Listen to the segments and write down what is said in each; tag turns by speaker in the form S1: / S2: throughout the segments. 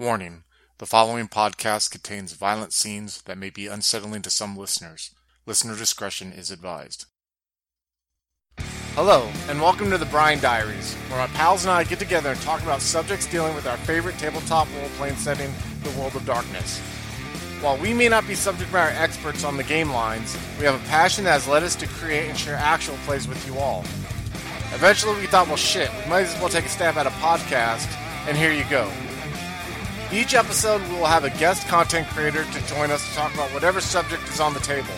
S1: Warning the following podcast contains violent scenes that may be unsettling to some listeners. Listener discretion is advised. Hello, and welcome to the Brian Diaries, where my pals and I get together and talk about subjects dealing with our favorite tabletop role playing setting, the World of Darkness. While we may not be subject matter experts on the game lines, we have a passion that has led us to create and share actual plays with you all. Eventually, we thought, well, shit, we might as well take a stab at a podcast, and here you go. Each episode, we will have a guest content creator to join us to talk about whatever subject is on the table.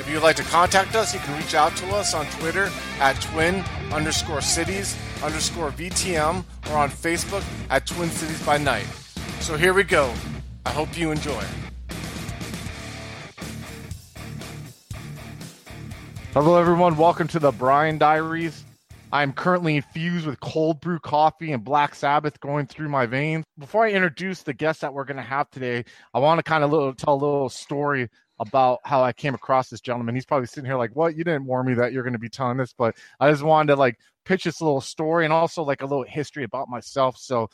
S1: If you'd like to contact us, you can reach out to us on Twitter at twin underscore cities underscore VTM or on Facebook at Twin Cities by Night. So here we go. I hope you enjoy. Hello, everyone. Welcome to the Brian Diaries. I'm currently infused with cold brew coffee and Black Sabbath going through my veins. Before I introduce the guest that we're going to have today, I want to kind of little, tell a little story about how I came across this gentleman. He's probably sitting here like, "What? You didn't warn me that you're going to be telling this," but I just wanted to like pitch this little story and also like a little history about myself. So,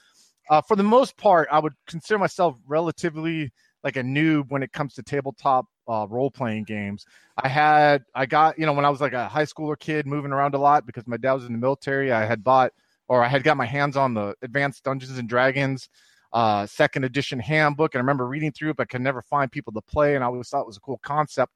S1: uh, for the most part, I would consider myself relatively like a noob when it comes to tabletop uh, role playing games. I had, I got, you know, when I was like a high schooler kid moving around a lot because my dad was in the military, I had bought or I had got my hands on the Advanced Dungeons and Dragons uh, second edition handbook. And I remember reading through it, but could never find people to play. And I always thought it was a cool concept.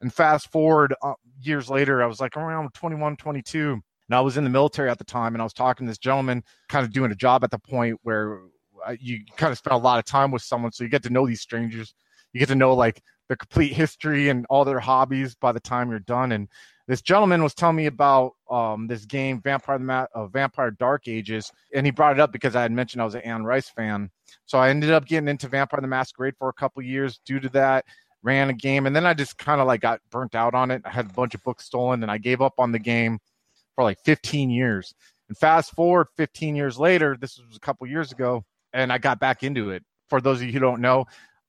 S1: And fast forward uh, years later, I was like around 21, 22. And I was in the military at the time, and I was talking to this gentleman, kind of doing a job at the point where uh, you kind of spend a lot of time with someone, so you get to know these strangers. You get to know like their complete history and all their hobbies by the time you're done. And this gentleman was telling me about um, this game, Vampire the uh, Vampire Dark Ages, and he brought it up because I had mentioned I was an Anne Rice fan. So I ended up getting into Vampire the Masquerade for a couple years due to that. Ran a game, and then I just kind of like got burnt out on it. I had a bunch of books stolen, and I gave up on the game for like 15 years. And fast forward 15 years later, this was a couple years ago, and I got back into it. For those of you who don't know,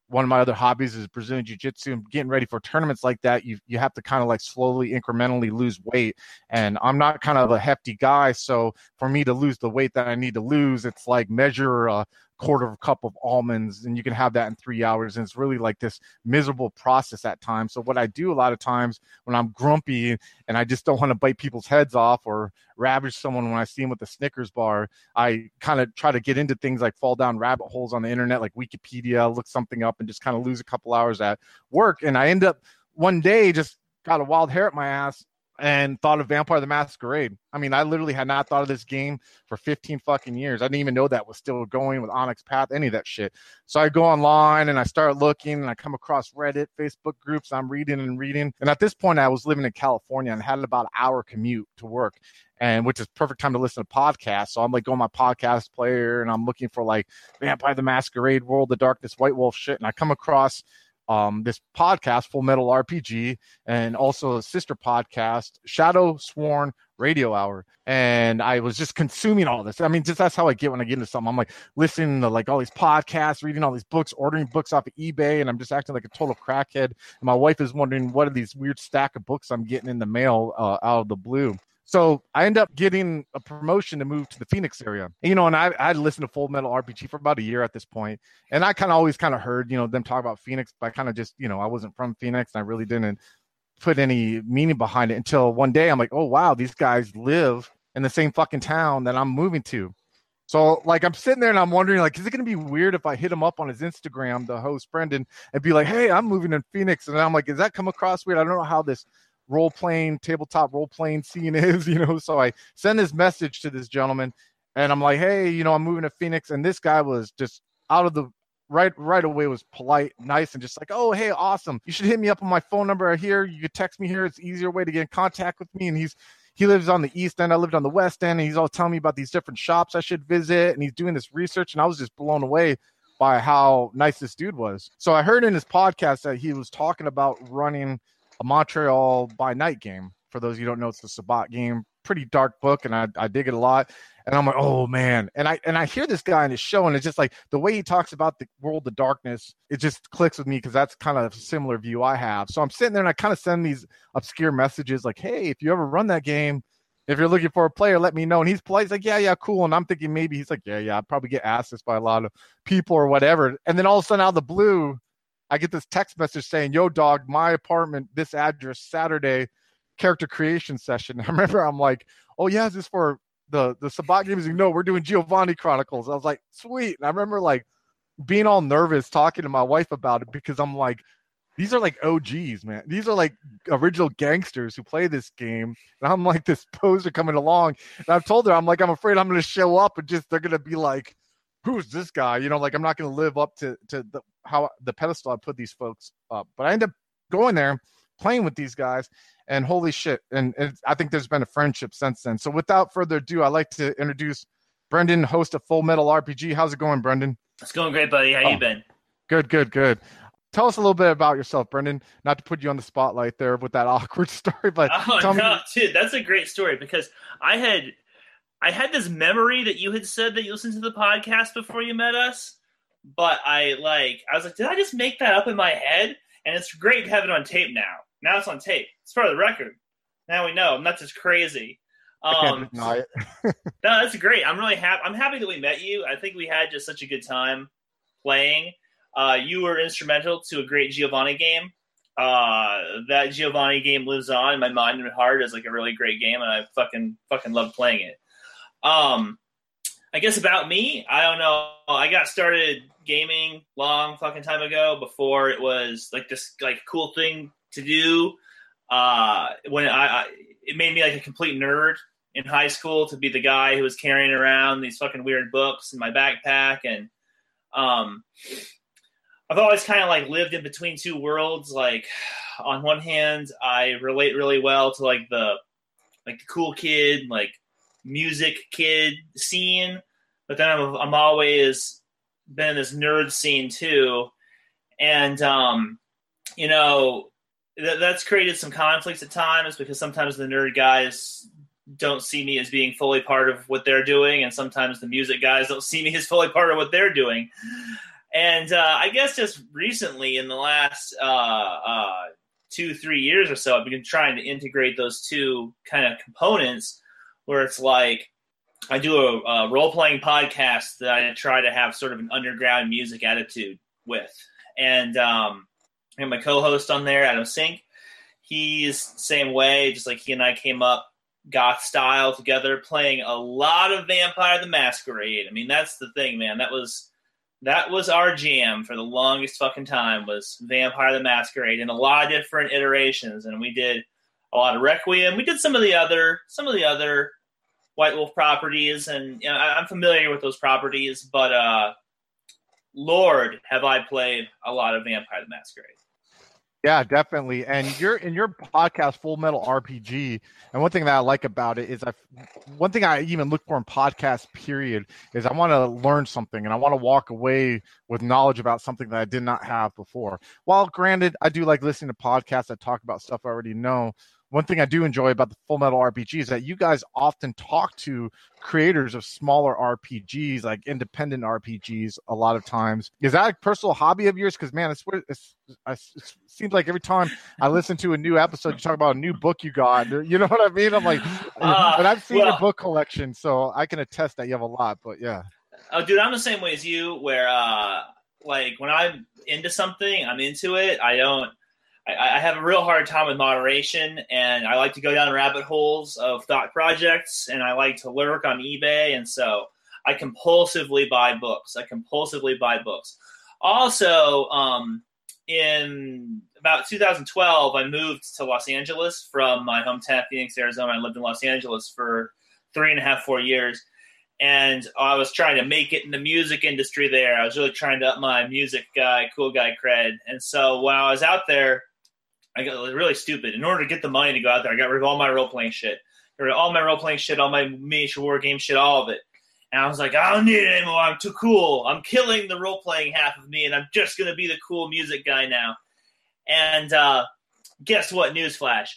S1: one of my other hobbies is Brazilian Jiu Jitsu. And getting ready for tournaments like that, you you have to kind of like slowly, incrementally lose weight. And I'm not kind of a hefty guy, so for me to lose the weight that I need to lose, it's like measure quarter of a cup of almonds, and you can have that in three hours. And it's really like this miserable process at times. So what I do a lot of times when I'm grumpy and I just don't want to bite people's heads off or ravage someone when I see them with a Snickers bar, I kind of try to get into things like fall down rabbit holes on the internet, like Wikipedia, look something up, and just kind of lose a couple hours at work. And I end up one day just got a wild hair at my ass and thought of Vampire the Masquerade. I mean, I literally had not thought of this game for 15 fucking years. I didn't even know that was still going with Onyx Path, any of that shit. So I go online and I start looking and I come across Reddit, Facebook groups. I'm reading and reading. And at this point, I was living in California and had about an hour commute to work. And which is perfect time to listen to podcasts. So I'm like going my podcast player and I'm looking for like Vampire the Masquerade, World of Darkness, White Wolf shit. And I come across um, this podcast, Full Metal RPG, and also a sister podcast, Shadow Sworn Radio Hour. And I was just consuming all this. I mean, just that's how I get when I get into something. I'm like listening to like all these podcasts, reading all these books, ordering books off of eBay, and I'm just acting like a total crackhead. And my wife is wondering what are these weird stack of books I'm getting in the mail uh, out of the blue. So I end up getting a promotion to move to the Phoenix area. You know, and I I listened to Full Metal RPG for about a year at this point, and I kind of always kind of heard you know them talk about Phoenix, but I kind of just you know I wasn't from Phoenix, and I really didn't put any meaning behind it until one day I'm like, oh wow, these guys live in the same fucking town that I'm moving to. So like I'm sitting there and I'm wondering like, is it gonna be weird if I hit him up on his Instagram, the host Brendan, and be like, hey, I'm moving in Phoenix, and I'm like, is that come across weird? I don't know how this role playing tabletop role playing scene is, you know. So I send this message to this gentleman, and I'm like, hey, you know, I'm moving to Phoenix, and this guy was just out of the right right away was polite, nice, and just like, oh, hey, awesome. You should hit me up on my phone number here. You could text me here. It's easier way to get in contact with me. And he's he lives on the east end. I lived on the west end, and he's all telling me about these different shops I should visit, and he's doing this research, and I was just blown away by how nice this dude was. So I heard in his podcast that he was talking about running a Montreal by night game. For those you don't know, it's the Sabbat game. Pretty dark book, and I, I dig it a lot. And I'm like, oh man. And I and I hear this guy in his show, and it's just like the way he talks about the world of darkness, it just clicks with me because that's kind of a similar view I have. So I'm sitting there and I kind of send these obscure messages like, hey, if you ever run that game, if you're looking for a player, let me know. And he's polite. He's like, yeah, yeah, cool. And I'm thinking maybe he's like, yeah, yeah, I'd probably get asked this by a lot of people or whatever. And then all of a sudden, out of the blue, I get this text message saying, yo, dog, my apartment, this address, Saturday, character creation session. I remember I'm like, oh, yeah, is this for the the Sabbat games? No, we're doing Giovanni Chronicles. I was like, sweet. And I remember like being all nervous talking to my wife about it because I'm like, these are like OGs, man. These are like original gangsters who play this game. And I'm like this poser coming along. And I've told her, I'm like, I'm afraid I'm going to show up and just they're going to be like, who's this guy? You know, like I'm not going to live up to to the, how the pedestal I put these folks up. But I end up going there, playing with these guys, and holy shit! And, and I think there's been a friendship since then. So without further ado, I'd like to introduce Brendan, host of Full Metal RPG. How's it going, Brendan?
S2: It's going great, buddy. How oh, you been?
S1: Good, good, good tell us a little bit about yourself, Brendan. Not to put you on the spotlight there with that awkward story, but
S2: oh, no, me- dude, that's a great story because I had I had this memory that you had said that you listened to the podcast before you met us, but I like I was like, did I just make that up in my head? And it's great to have it on tape now. Now it's on tape. It's part of the record. Now we know I'm not just crazy. Um, no, that's great. I'm really happy. I'm happy that we met you. I think we had just such a good time playing uh, you were instrumental to a great Giovanni game. Uh, that Giovanni game lives on in my mind and heart as like a really great game, and I fucking fucking love playing it. Um, I guess about me, I don't know. I got started gaming long fucking time ago before it was like this like cool thing to do. Uh, when I, I it made me like a complete nerd in high school to be the guy who was carrying around these fucking weird books in my backpack and um I've always kind of like lived in between two worlds. Like on one hand, I relate really well to like the like the cool kid, like music kid scene, but then I'm I'm always been in this nerd scene too, and um, you know th- that's created some conflicts at times because sometimes the nerd guys don't see me as being fully part of what they're doing, and sometimes the music guys don't see me as fully part of what they're doing. And uh, I guess just recently, in the last uh, uh, two, three years or so, I've been trying to integrate those two kind of components where it's like I do a, a role playing podcast that I try to have sort of an underground music attitude with. And um, I have my co host on there, Adam Sink. He's same way, just like he and I came up goth style together, playing a lot of Vampire the Masquerade. I mean, that's the thing, man. That was that was our jam for the longest fucking time was Vampire the Masquerade in a lot of different iterations, and we did a lot of Requiem. We did some of the other some of the other White Wolf properties, and you know, I, am familiar with those properties, but uh, Lord, have I played a lot of Vampire the Masquerade.
S1: Yeah, definitely. And you're in your podcast, Full Metal RPG. And one thing that I like about it is I, one thing I even look for in podcast period is I want to learn something and I want to walk away with knowledge about something that I did not have before. While granted, I do like listening to podcasts that talk about stuff I already know one thing I do enjoy about the Full Metal RPG is that you guys often talk to creators of smaller RPGs, like independent RPGs, a lot of times. Is that a personal hobby of yours? Because man, it's, it's, it's, it seems like every time I listen to a new episode, you talk about a new book you got. You know what I mean? I'm like, uh, and I've seen well, your book collection, so I can attest that you have a lot. But yeah.
S2: Oh, dude, I'm the same way as you. Where uh, like when I'm into something, I'm into it. I don't I, I, have a real hard time with moderation, and I like to go down rabbit holes of thought projects, and I like to lurk on eBay, and so I compulsively buy books. I compulsively buy books. Also, um, in about 2012, I moved to Los Angeles from my hometown, Phoenix, Arizona. I lived in Los Angeles for three and a half, four years. And I was trying to make it in the music industry there. I was really trying to up my music guy, cool guy cred. And so while I was out there, I got really stupid. In order to get the money to go out there, I got rid of all my role playing shit, all my role playing shit, all my miniature war game shit, all of it. And I was like, I don't need it anymore. I'm too cool. I'm killing the role playing half of me, and I'm just gonna be the cool music guy now. And uh, guess what? Newsflash.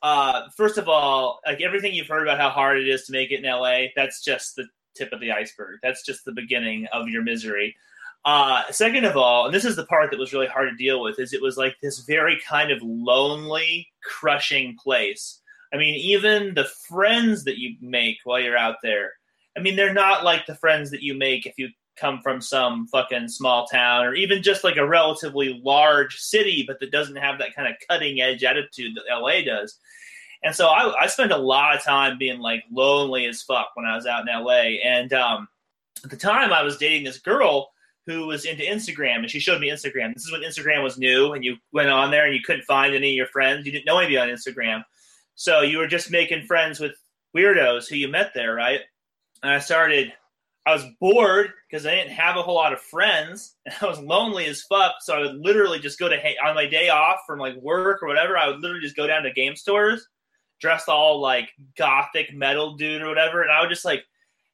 S2: Uh, first of all, like everything you've heard about how hard it is to make it in LA, that's just the tip of the iceberg. That's just the beginning of your misery. Uh, second of all, and this is the part that was really hard to deal with, is it was like this very kind of lonely, crushing place. I mean, even the friends that you make while you're out there, I mean, they're not like the friends that you make if you come from some fucking small town or even just like a relatively large city, but that doesn't have that kind of cutting edge attitude that LA does. And so I, I spent a lot of time being like lonely as fuck when I was out in LA. And um, at the time, I was dating this girl who was into Instagram, and she showed me Instagram. This is when Instagram was new, and you went on there and you couldn't find any of your friends. You didn't know anybody on Instagram, so you were just making friends with weirdos who you met there, right? And I started. I was bored because I didn't have a whole lot of friends, and I was lonely as fuck. So I would literally just go to on my day off from like work or whatever. I would literally just go down to game stores, dressed all like gothic metal dude or whatever, and I would just like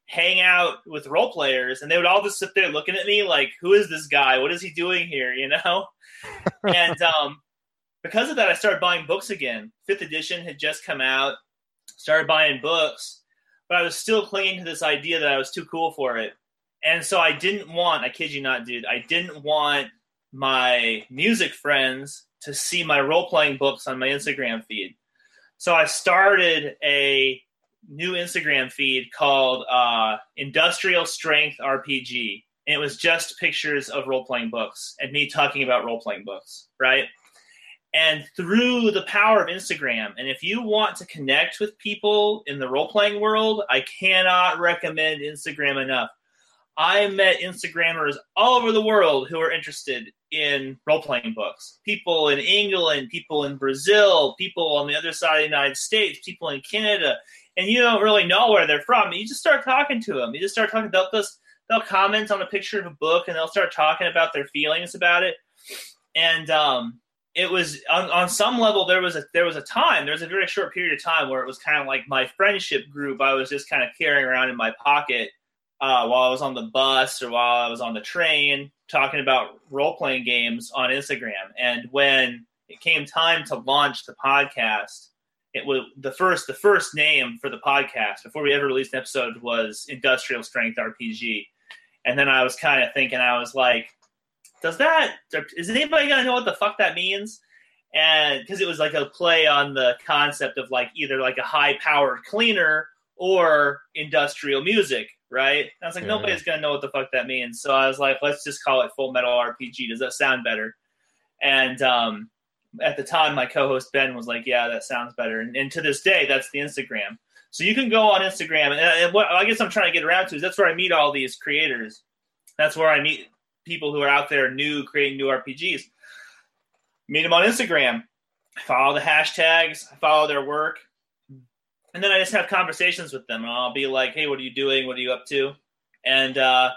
S2: hang out with role players and they would all just sit there looking at me like who is this guy? What is he doing here? You know? And um, because of that i started buying books again. Fifth edition had just come out. Started buying books but i was still clinging to this idea that i was too cool for it. And so i didn't want i kid you not dude i didn't want my music friends to see my role-playing books on my instagram feed. So i started a new Instagram feed called uh, Industrial Strength RPG. And it was just pictures of role playing books and me talking about role playing books, right? And through the power of Instagram, and if you want to connect with people in the role playing world, I cannot recommend Instagram enough. I met Instagrammers all over the world who are interested in role playing books. People in England, people in Brazil, people on the other side of the United States, people in Canada and you don't really know where they're from. You just start talking to them. You just start talking about this. They'll comment on a picture of a book and they'll start talking about their feelings about it. And um, it was on, on some level there was a there was a time there was a very short period of time where it was kind of like my friendship group. I was just kind of carrying around in my pocket uh, while I was on the bus or while I was on the train talking about role playing games on Instagram. And when it came time to launch the podcast it was the first the first name for the podcast before we ever released an episode was Industrial Strength RPG, and then I was kind of thinking I was like, does that is anybody gonna know what the fuck that means? And because it was like a play on the concept of like either like a high powered cleaner or industrial music, right? And I was like, nobody's gonna know what the fuck that means. So I was like, let's just call it Full Metal RPG. Does that sound better? And um, at the time, my co-host Ben was like, "Yeah, that sounds better." And, and to this day, that's the Instagram. So you can go on Instagram, and, and, what I guess I'm trying to get around to is that's where I meet all these creators. That's where I meet people who are out there new, creating new RPGs. Meet them on Instagram. Follow the hashtags. Follow their work, and then I just have conversations with them. And I'll be like, "Hey, what are you doing? What are you up to?" And uh,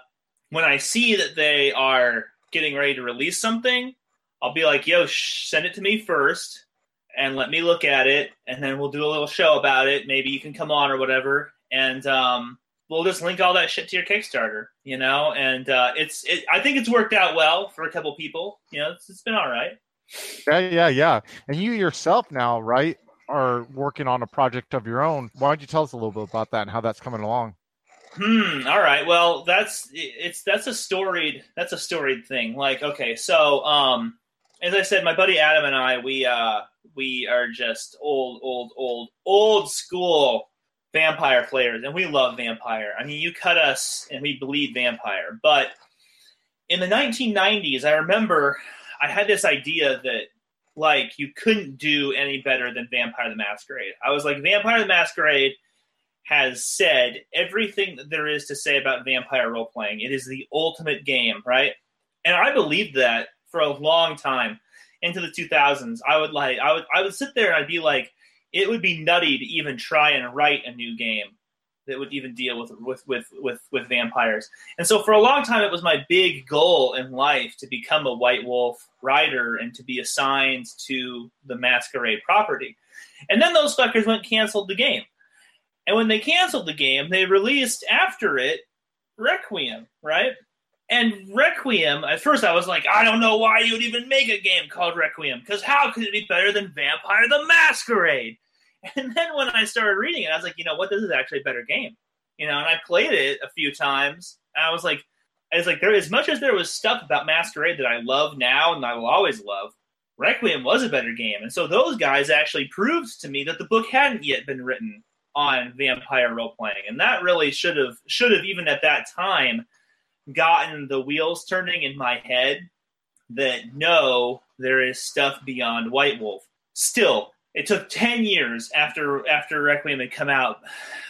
S2: when I see that they are getting ready to release something, I'll be like, yo, sh- send it to me first and let me look at it, and then we'll do a little show about it. Maybe you can come on or whatever, and um, we'll just link all that shit to your Kickstarter, you know. And uh, it's, it, I think it's worked out well for a couple people. You know, it's, it's been all right.
S1: Yeah, yeah, yeah. And you yourself now, right, are working on a project of your own. Why don't you tell us a little bit about that and how that's coming along?
S2: Hmm. All right. Well, that's it's that's a storied that's a storied thing. Like, okay, so um, as I said, my buddy Adam and I, we uh, we are just old, old, old, old school vampire players, and we love vampire. I mean, you cut us, and we bleed vampire. But in the 1990s, I remember I had this idea that like you couldn't do any better than Vampire the Masquerade. I was like, Vampire the Masquerade has said everything that there is to say about vampire role playing. It is the ultimate game, right? And I believed that for a long time into the 2000s. I would like I would I would sit there and I'd be like, it would be nutty to even try and write a new game that would even deal with with with with, with vampires. And so for a long time, it was my big goal in life to become a White Wolf writer and to be assigned to the Masquerade property. And then those fuckers went canceled the game. And when they canceled the game, they released after it Requiem, right? And Requiem, at first I was like, I don't know why you would even make a game called Requiem, because how could it be better than Vampire the Masquerade? And then when I started reading it, I was like, you know what, this is actually a better game. You know, and I played it a few times, and I was like, I was like, there as much as there was stuff about Masquerade that I love now and I will always love, Requiem was a better game. And so those guys actually proved to me that the book hadn't yet been written on vampire role playing. And that really should have should have even at that time gotten the wheels turning in my head that no, there is stuff beyond White Wolf. Still, it took 10 years after after Requiem had come out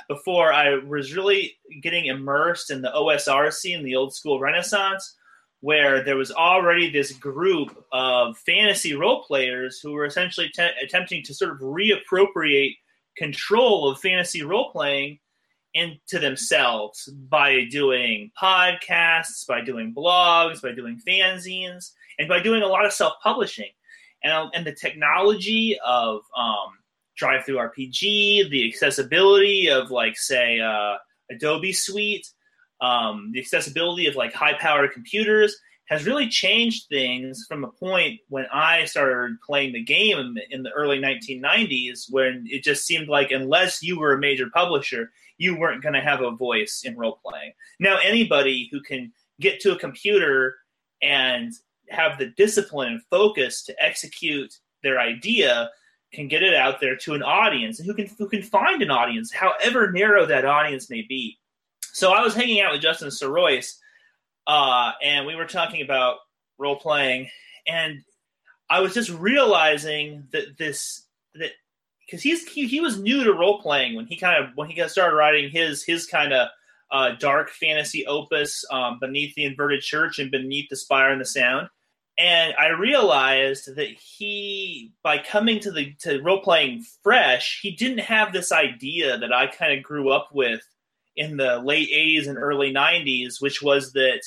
S2: before I was really getting immersed in the OSR scene, the old school Renaissance, where there was already this group of fantasy role players who were essentially te- attempting to sort of reappropriate control of fantasy role playing into themselves by doing podcasts, by doing blogs, by doing fanzines, and by doing a lot of self publishing. And, and the technology of um, RPG, the accessibility of, like, say, uh, Adobe Suite, um, the accessibility of like high powered computers has really changed things from a point when I started playing the game in the, in the early 1990s, when it just seemed like unless you were a major publisher, you weren't going to have a voice in role playing. Now, anybody who can get to a computer and have the discipline and focus to execute their idea can get it out there to an audience and who can who can find an audience however narrow that audience may be so I was hanging out with Justin Sorois, uh, and we were talking about role playing, and I was just realizing that this that because he's he, he was new to role playing when he kind of when he started writing his his kind of uh, dark fantasy opus um, beneath the inverted church and beneath the spire and the sound. And i realized that he by coming to the to role playing fresh he didn't have this idea that i kind of grew up with in the late 80s and early 90s, which was that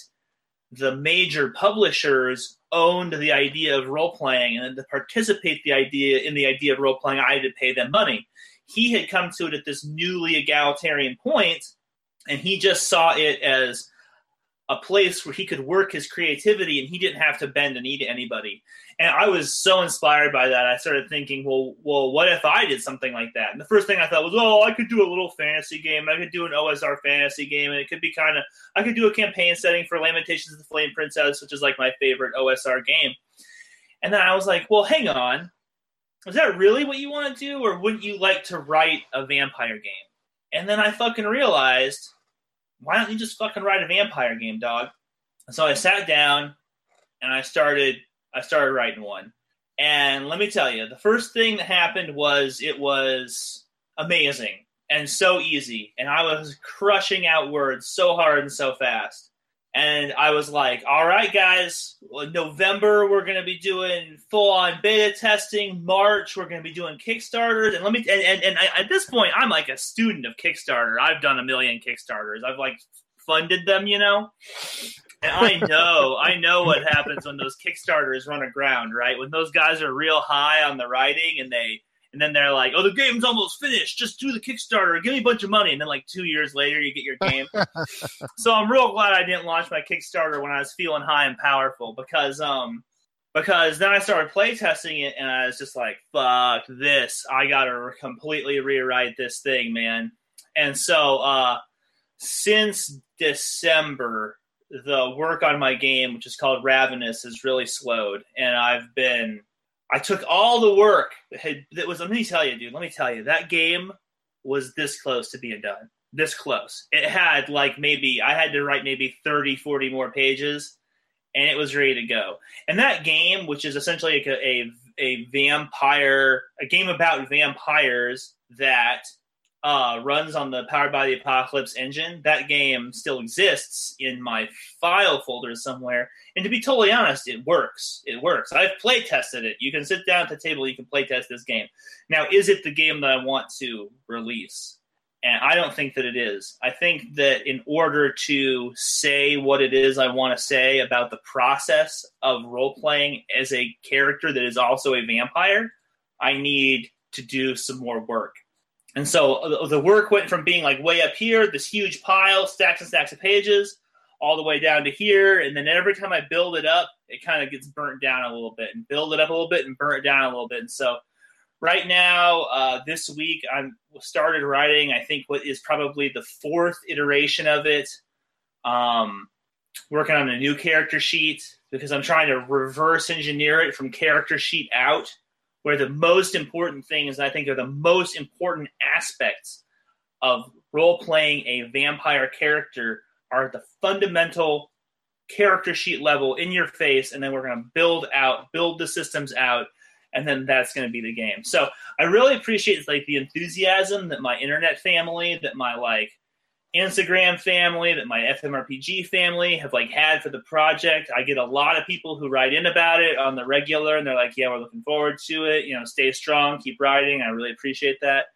S2: the major publishers owned the idea of role playing, and to participate the idea in the idea of role playing, I had to pay them money. He had come to it at this newly egalitarian point, and he just saw it as a place where he could work his creativity and he didn't have to bend a knee to anybody. And I was so inspired by that. I started thinking, well, well, what if I did something like that? And the first thing I thought was, oh, I could do a little fantasy game. I could do an OSR fantasy game, and it could be kind of, I could do a campaign setting for Lamentations of the Flame Princess, which is like my favorite OSR game. And then I was like, well, hang on, is that really what you want to do, or wouldn't you like to write a vampire game? And then I fucking realized why don't you just fucking write a vampire game, dog? And so I sat down and I started I started writing one. And let me tell you, the first thing that happened was it was amazing and so easy. And I was crushing out words so hard and so fast. And I was like, all right, guys, November, we're going to be doing full on beta testing. March, we're going to be doing Kickstarters. And let me, and, and, and I, at this point, I'm like a student of Kickstarter. I've done a million Kickstarters. I've like funded them, you know? And I know, I know what happens when those Kickstarters run aground, right? When those guys are real high on the writing and they, and then they're like, "Oh, the game's almost finished. Just do the Kickstarter. Give me a bunch of money." And then like two years later, you get your game. so I'm real glad I didn't launch my Kickstarter when I was feeling high and powerful because um because then I started playtesting it and I was just like, "Fuck this! I gotta completely rewrite this thing, man." And so uh since December, the work on my game, which is called Ravenous, has really slowed, and I've been I took all the work that, had, that was. Let me tell you, dude. Let me tell you, that game was this close to being done. This close. It had like maybe I had to write maybe 30, 40 more pages, and it was ready to go. And that game, which is essentially a, a, a vampire, a game about vampires that uh, runs on the Powered by the Apocalypse engine. That game still exists in my file folder somewhere. And to be totally honest, it works. It works. I've play tested it. You can sit down at the table, you can play test this game. Now, is it the game that I want to release? And I don't think that it is. I think that in order to say what it is I want to say about the process of role playing as a character that is also a vampire, I need to do some more work. And so uh, the work went from being like way up here, this huge pile, stacks and stacks of pages, all the way down to here. And then every time I build it up, it kind of gets burnt down a little bit and build it up a little bit and burn it down a little bit. And so right now, uh, this week, I'm started writing, I think what is probably the fourth iteration of it. Um, working on a new character sheet because I'm trying to reverse engineer it from character sheet out, where the most important things I think are the most important aspects of role playing a vampire character are the fundamental character sheet level in your face, and then we're going to build out, build the systems out, and then that's going to be the game. So I really appreciate like the enthusiasm that my internet family, that my like Instagram family, that my FMRPG family have like had for the project. I get a lot of people who write in about it on the regular, and they're like, "Yeah, we're looking forward to it. You know, stay strong, keep writing." I really appreciate that,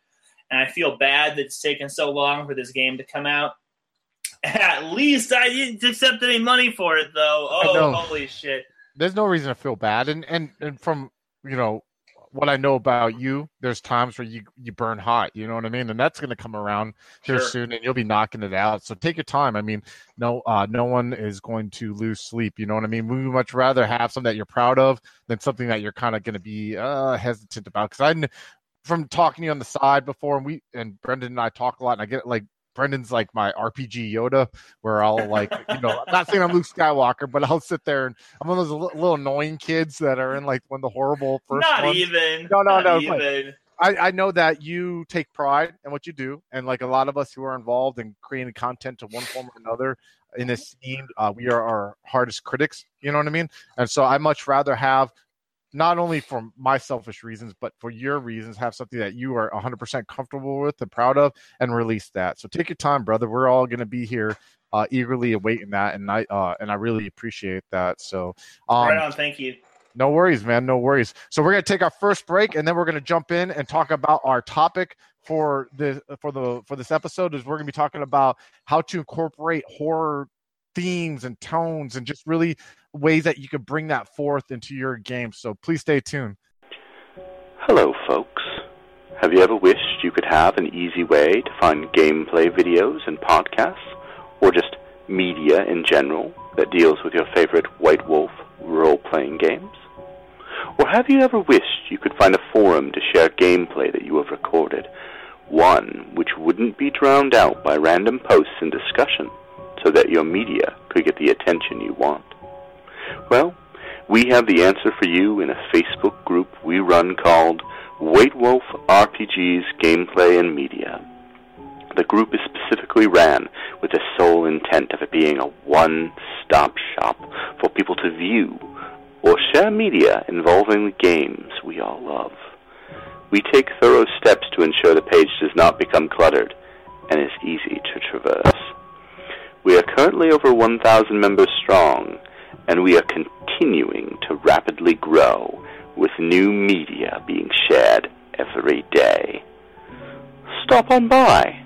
S2: and I feel bad that it's taken so long for this game to come out. At least I didn't accept any money for it, though. Oh, holy shit!
S1: There's no reason to feel bad, and and and from you know what I know about you, there's times where you you burn hot. You know what I mean, and that's going to come around here sure. soon, and you'll be knocking it out. So take your time. I mean, no, uh, no one is going to lose sleep. You know what I mean? We would much rather have something that you're proud of than something that you're kind of going to be uh, hesitant about. Because I, from talking to you on the side before, and we and Brendan and I talk a lot, and I get like Brendan's like my RPG Yoda, where I'll like, you know, I'm not saying I'm Luke Skywalker, but I'll sit there and I'm one of those little, annoying kids that are in like one of the horrible first.
S2: Not
S1: ones.
S2: even.
S1: No, no, no.
S2: Even.
S1: I, I know that you take pride in what you do, and like a lot of us who are involved in creating content to one form or another in this scene, uh, we are our hardest critics. You know what I mean? And so I much rather have not only for my selfish reasons, but for your reasons, have something that you are 100% comfortable with and proud of, and release that. So take your time, brother. We're all going to be here, uh, eagerly awaiting that, and I uh, and I really appreciate that. So
S2: um, right on, thank you.
S1: No worries, man. No worries. So we're going to take our first break, and then we're going to jump in and talk about our topic for the for the for this episode. Is we're going to be talking about how to incorporate horror themes and tones and just really ways that you could bring that forth into your game. So please stay tuned.
S3: Hello, folks. Have you ever wished you could have an easy way to find gameplay videos and podcasts, or just media in general that deals with your favorite White Wolf role playing games? Or have you ever wished you could find a forum to share gameplay that you have recorded, one which wouldn't be drowned out by random posts and discussion? so that your media could get the attention you want? Well, we have the answer for you in a Facebook group we run called White Wolf RPGs Gameplay and Media. The group is specifically ran with the sole intent of it being a one-stop shop for people to view or share media involving the games we all love. We take thorough steps to ensure the page does not become cluttered and is easy to traverse. We are currently over 1,000 members strong, and we are continuing to rapidly grow with new media being shared every day. Stop on by.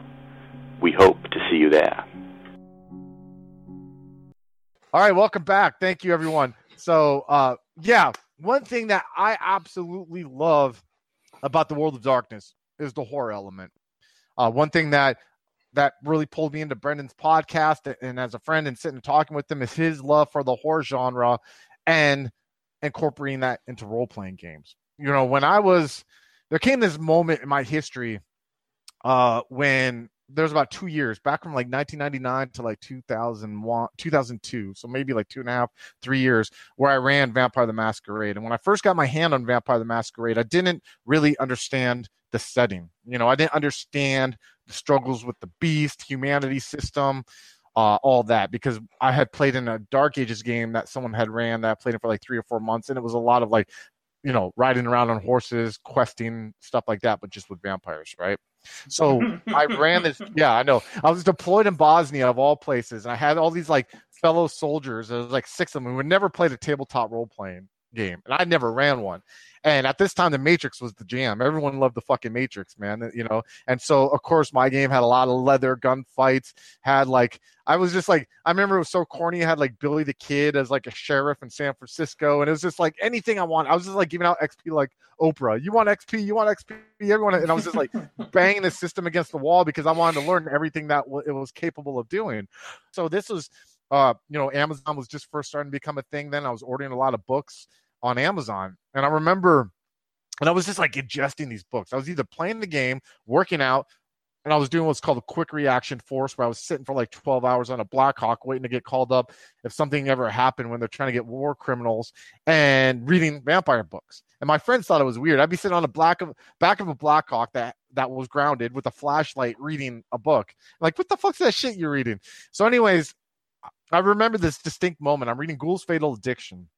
S3: We hope to see you there.
S1: All right, welcome back. Thank you, everyone. So, uh, yeah, one thing that I absolutely love about the World of Darkness is the horror element. Uh, one thing that that really pulled me into Brendan's podcast and as a friend and sitting and talking with him is his love for the horror genre and incorporating that into role playing games. You know, when I was there came this moment in my history uh when there was about two years back from like 1999 to like 2001 2002 so maybe like two and a half three years where i ran vampire the masquerade and when i first got my hand on vampire the masquerade i didn't really understand the setting you know i didn't understand the struggles with the beast, humanity system, uh, all that. Because I had played in a Dark Ages game that someone had ran that I played it for like three or four months, and it was a lot of like, you know, riding around on horses, questing, stuff like that, but just with vampires, right? So I ran this. Yeah, I know. I was deployed in Bosnia, of all places, and I had all these like fellow soldiers. There was like six of them who had never played a tabletop role playing game, and I never ran one. And at this time, the Matrix was the jam. Everyone loved the fucking Matrix, man. You know, and so of course my game had a lot of leather gunfights. Had like I was just like I remember it was so corny. I had like Billy the Kid as like a sheriff in San Francisco, and it was just like anything I want. I was just like giving out XP like Oprah. You want XP? You want XP? Everyone, and I was just like banging the system against the wall because I wanted to learn everything that it was capable of doing. So this was uh, you know, Amazon was just first starting to become a thing then. I was ordering a lot of books on Amazon. And I remember, and I was just like ingesting these books. I was either playing the game, working out, and I was doing what's called a quick reaction force, where I was sitting for like 12 hours on a Blackhawk waiting to get called up if something ever happened when they're trying to get war criminals and reading vampire books. And my friends thought it was weird. I'd be sitting on the black of back of a Blackhawk that that was grounded with a flashlight reading a book. like, what the fuck's that shit you're reading? So, anyways, I remember this distinct moment. I'm reading Ghoul's Fatal Addiction,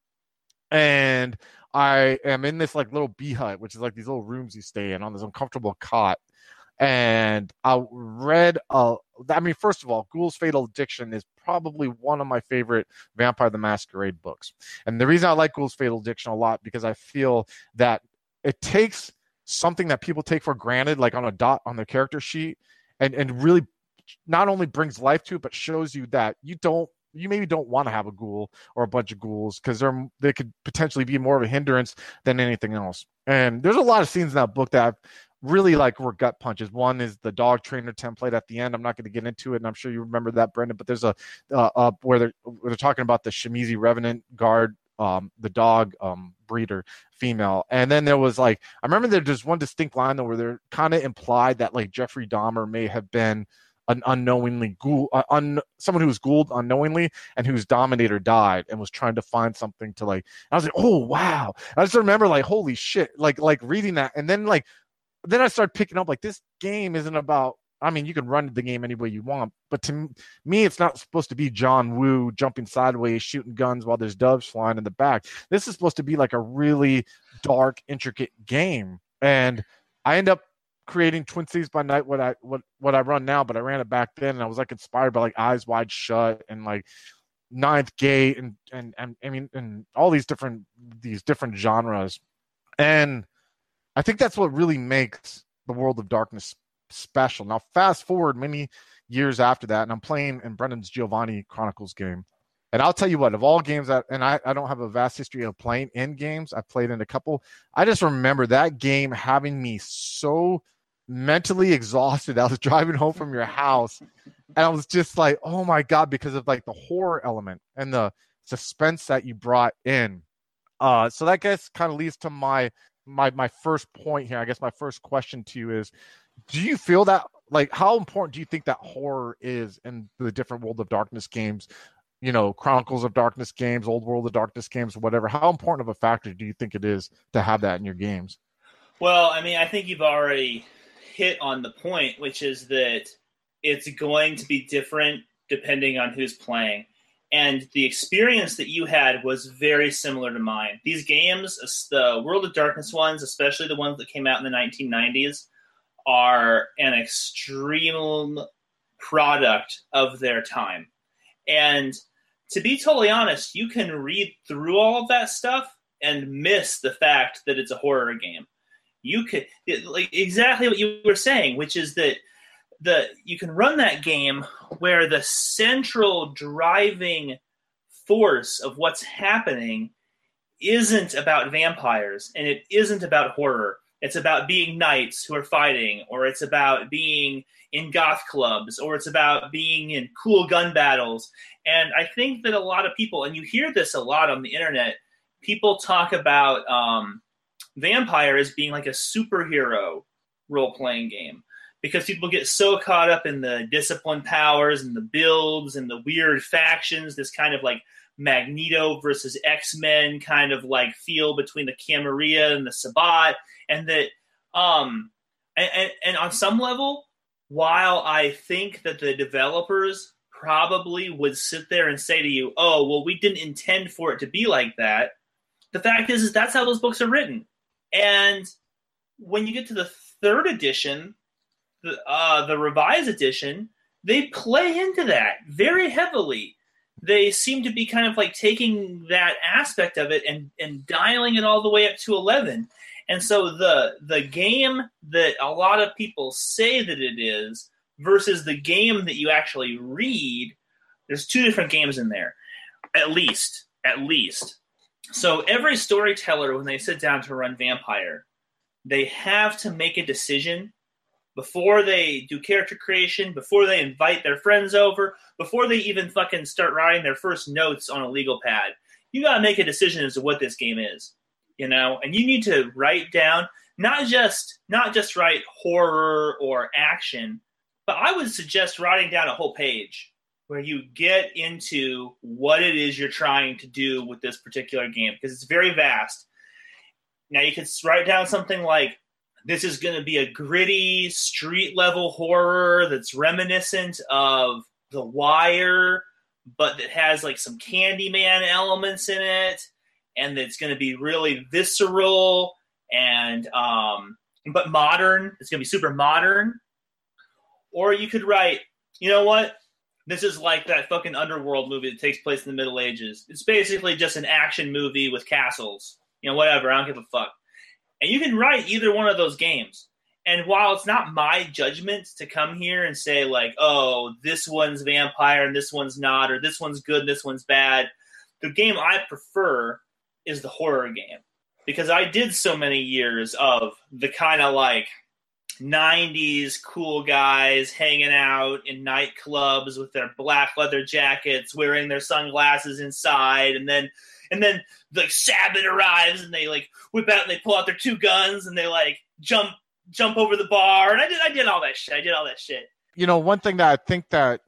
S1: and I am in this like little B-hut, which is like these little rooms you stay in on this uncomfortable cot. And I read, uh, I mean, first of all, Ghoul's Fatal Addiction is probably one of my favorite Vampire the Masquerade books. And the reason I like Ghoul's Fatal Addiction a lot because I feel that it takes something that people take for granted, like on a dot on the character sheet, and and really not only brings life to it, but shows you that you don't you maybe don't want to have a ghoul or a bunch of ghouls because they're they could potentially be more of a hindrance than anything else. And there's a lot of scenes in that book that I've really like were gut punches. One is the dog trainer template at the end. I'm not going to get into it, and I'm sure you remember that, Brendan. But there's a uh, uh, where they're where they're talking about the Tzimisce Revenant guard um, the dog um, breeder female. And then there was like, I remember there was one distinct line though where they're kind of implied that like Jeffrey Dahmer may have been an unknowingly ghoul, uh, un, someone who was ghouled unknowingly and whose dominator died and was trying to find something to like. I was like, oh wow! I just remember like, holy shit! Like like reading that, and then like, then I started picking up like this game isn't about I mean, you can run the game any way you want, but to me, it's not supposed to be John Woo jumping sideways, shooting guns while there's doves flying in the back. This is supposed to be like a really dark, intricate game. And I end up creating Twin Cities by Night, what I what what I run now, but I ran it back then, and I was like inspired by like Eyes Wide Shut and like Ninth Gate and and and I mean and all these different these different genres. And I think that's what really makes the World of Darkness special. Now, fast forward many years after that, and I'm playing in Brendan's Giovanni Chronicles game. And I'll tell you what, of all games that, and I, I don't have a vast history of playing in games, I've played in a couple. I just remember that game having me so mentally exhausted. I was driving home from your house and I was just like, oh my God, because of like the horror element and the suspense that you brought in. Uh, so that guess kind of leads to my my my first point here. I guess my first question to you is do you feel that like how important do you think that horror is in the different world of darkness games you know chronicles of darkness games old world of darkness games whatever how important of a factor do you think it is to have that in your games
S2: well i mean i think you've already hit on the point which is that it's going to be different depending on who's playing and the experience that you had was very similar to mine these games the world of darkness ones especially the ones that came out in the 1990s are an extreme product of their time. And to be totally honest, you can read through all of that stuff and miss the fact that it's a horror game. You could like exactly what you were saying, which is that the you can run that game where the central driving force of what's happening isn't about vampires and it isn't about horror it's about being knights who are fighting, or it's about being in goth clubs, or it's about being in cool gun battles. And I think that a lot of people, and you hear this a lot on the internet, people talk about um, Vampire as being like a superhero role playing game. Because people get so caught up in the discipline powers and the builds and the weird factions, this kind of like Magneto versus X Men kind of like feel between the Camarilla and the Sabbat, and that um and, and on some level, while I think that the developers probably would sit there and say to you, "Oh, well, we didn't intend for it to be like that," the fact is, is that's how those books are written, and when you get to the third edition, the uh, the revised edition, they play into that very heavily. They seem to be kind of like taking that aspect of it and, and dialing it all the way up to 11 and so the the game that a lot of people say that it is versus the game that you actually read there's two different games in there. At least at least so every storyteller when they sit down to run vampire they have to make a decision before they do character creation, before they invite their friends over, before they even fucking start writing their first notes on a legal pad. You got to make a decision as to what this game is, you know, and you need to write down not just not just write horror or action, But I would suggest writing down a whole page where you get into what it is you're trying to do with this particular game because it's very vast. Now you could write down something like this is going to be a gritty street level horror that's reminiscent of The Wire, but that has like some Candyman elements in it, and that's going to be really visceral and um, but modern. It's going to be super modern. Or you could write, you know what? This is like that fucking underworld movie that takes place in the Middle Ages. It's basically just an action movie with castles. You know, whatever. I don't give a fuck. And you can write either one of those games. And while it's not my judgment to come here and say, like, oh, this one's vampire and this one's not, or this one's good and this one's bad, the game I prefer is the horror game. Because I did so many years of the kind of like 90s cool guys hanging out in nightclubs with their black leather jackets, wearing their sunglasses inside, and then and then like Sabbath arrives and they like whip out and they pull out their two guns and they like jump jump over the bar and I did I did all that shit. I did all that shit.
S1: You know, one thing that I think that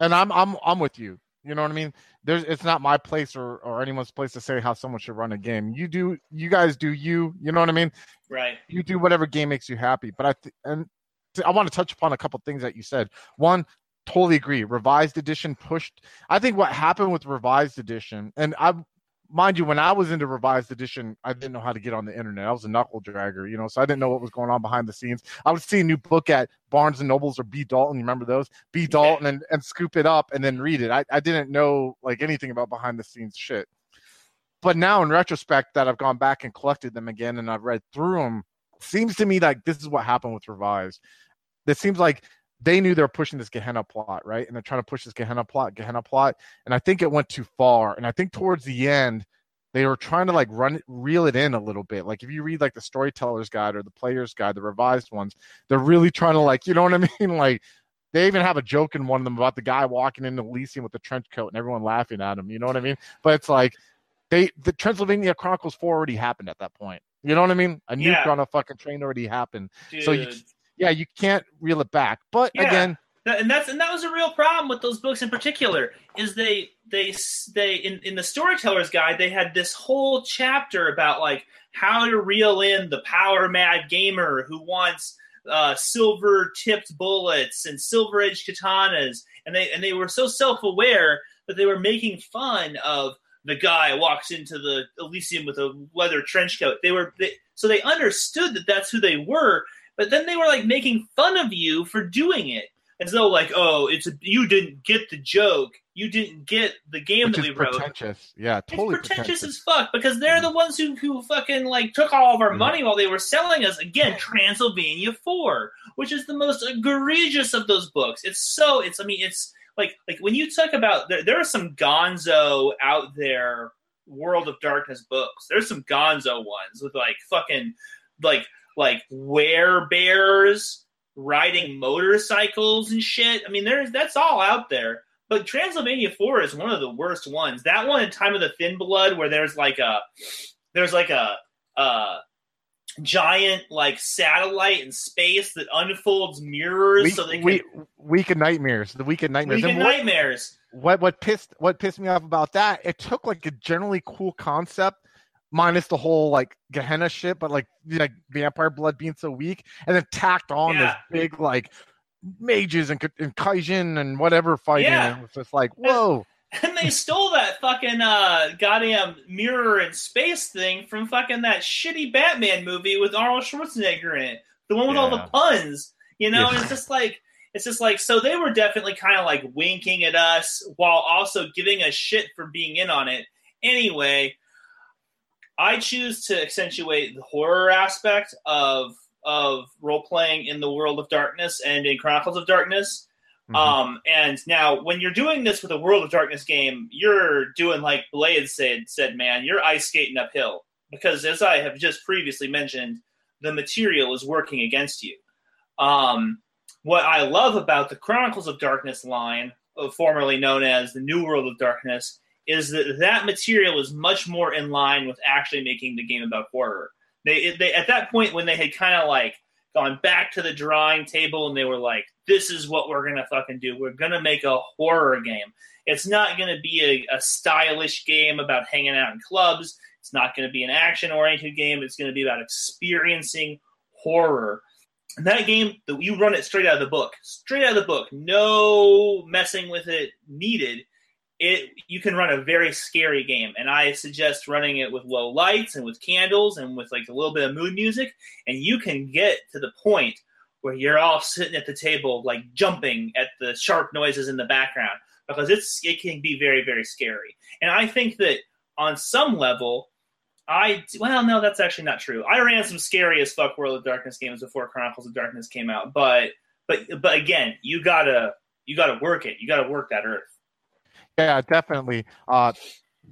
S1: and I'm I'm I'm with you. You know what I mean? There's it's not my place or, or anyone's place to say how someone should run a game. You do you guys do you, you know what I mean?
S2: Right.
S1: You do whatever game makes you happy. But I th- and I want to touch upon a couple things that you said. One, totally agree. Revised edition pushed. I think what happened with revised edition, and I mind you, when I was into revised edition, I didn't know how to get on the internet. I was a knuckle dragger, you know, so I didn't know what was going on behind the scenes. I would see a new book at Barnes and Nobles or B Dalton. You remember those? B Dalton and, and scoop it up and then read it. I, I didn't know like anything about behind the scenes shit. But now in retrospect that I've gone back and collected them again and I've read through them, seems to me like this is what happened with revised. It seems like they knew they were pushing this Gehenna plot, right? And they're trying to push this Gehenna plot, Gehenna plot. And I think it went too far. And I think towards the end, they were trying to like run it, reel it in a little bit. Like if you read like the storyteller's guide or the player's guide, the revised ones, they're really trying to like, you know what I mean? Like they even have a joke in one of them about the guy walking into Elysium with the trench coat and everyone laughing at him. You know what I mean? But it's like they the Transylvania Chronicles 4 already happened at that point. You know what I mean? A nuke
S2: Yeah.
S1: on a fucking train already happened.
S2: Dude.
S1: So you yeah, you can't reel it back. But
S2: Yeah.
S1: again,
S2: and that's and that was a real problem with those books in particular is they they they in, in the storyteller's guide they had this whole chapter about like how to reel in the power mad gamer who wants uh, silver tipped bullets and silver edged katanas and they and they were so self aware that they were making fun of the guy walks into the Elysium with a leather trench coat. They were they, so they understood that that's who they were, but then they were like making fun of you for doing it as though like oh it's a, you didn't get the joke you didn't get the game
S1: which
S2: that we wrote
S1: pretentious. Yeah, totally
S2: it's pretentious,
S1: pretentious.
S2: as fuck because they're the ones who, who fucking like took all of our
S1: Mhm.
S2: money while they were selling us again Transylvania 4 which is the most egregious of those books it's so it's I mean it's like like when you talk about there, there are some gonzo out there World of Darkness books there's some gonzo ones with like fucking like like werebears riding motorcycles and shit. I mean, there's that's all out there. But Transylvania 4 is one of the worst ones. That one in Time of the Thin Blood, where there's like a there's like a uh giant like satellite in space that unfolds mirrors
S1: Week,
S2: so they can
S1: week, week of nightmares. The week of nightmares.
S2: Week of
S1: And what-
S2: nightmares.
S1: what what pissed what pissed me off about that it took like a generally cool concept minus the whole like gehenna shit but like like vampire blood being so weak and then tacked on
S2: Yeah.
S1: this big like mages and, and Kuei-jin and whatever fighting
S2: Yeah.
S1: and it was just like whoa
S2: And they stole that fucking uh goddamn mirror in space thing from fucking that shitty Batman movie with Arnold Schwarzenegger in it. The one with all the puns. You know,
S1: Yeah.
S2: and it's just like it's just like so they were definitely kind of like winking at us while also giving us shit for being in on it. Anyway, I choose to accentuate the horror aspect of of role playing in the world of darkness and in Chronicles of Darkness.
S1: Mhm.
S2: Um, and now when you're doing this with a World of Darkness game, you're doing like Blade said, said man, you're ice skating uphill because as I have just previously mentioned, the material is working against you. Um, what I love about the Chronicles of Darkness line, uh, formerly known as the New World of Darkness, is that that material is much more in line with actually making the game about horror. They, they at that point when they had kind of like gone back to the drawing table and they were like, "This is what we're gonna fucking do. We're gonna make a horror game. It's not gonna be a, a stylish game about hanging out in clubs. It's not gonna be an action-oriented game. It's gonna be about experiencing horror." And that game, you run it straight out of the book, straight out of the book. No messing with it needed it you can run a very scary game and i suggest running it with low lights and with candles and with like a little bit of mood music and you can get to the point where you're all sitting at the table like jumping at the sharp noises in the background because it's it can be very very scary. And i think that on some level i well no that's actually not true. I ran some scary as fuck world of darkness games before chronicles of darkness came out but but but again you gotta you gotta work it. You gotta work that earth
S1: yeah, definitely. Uh,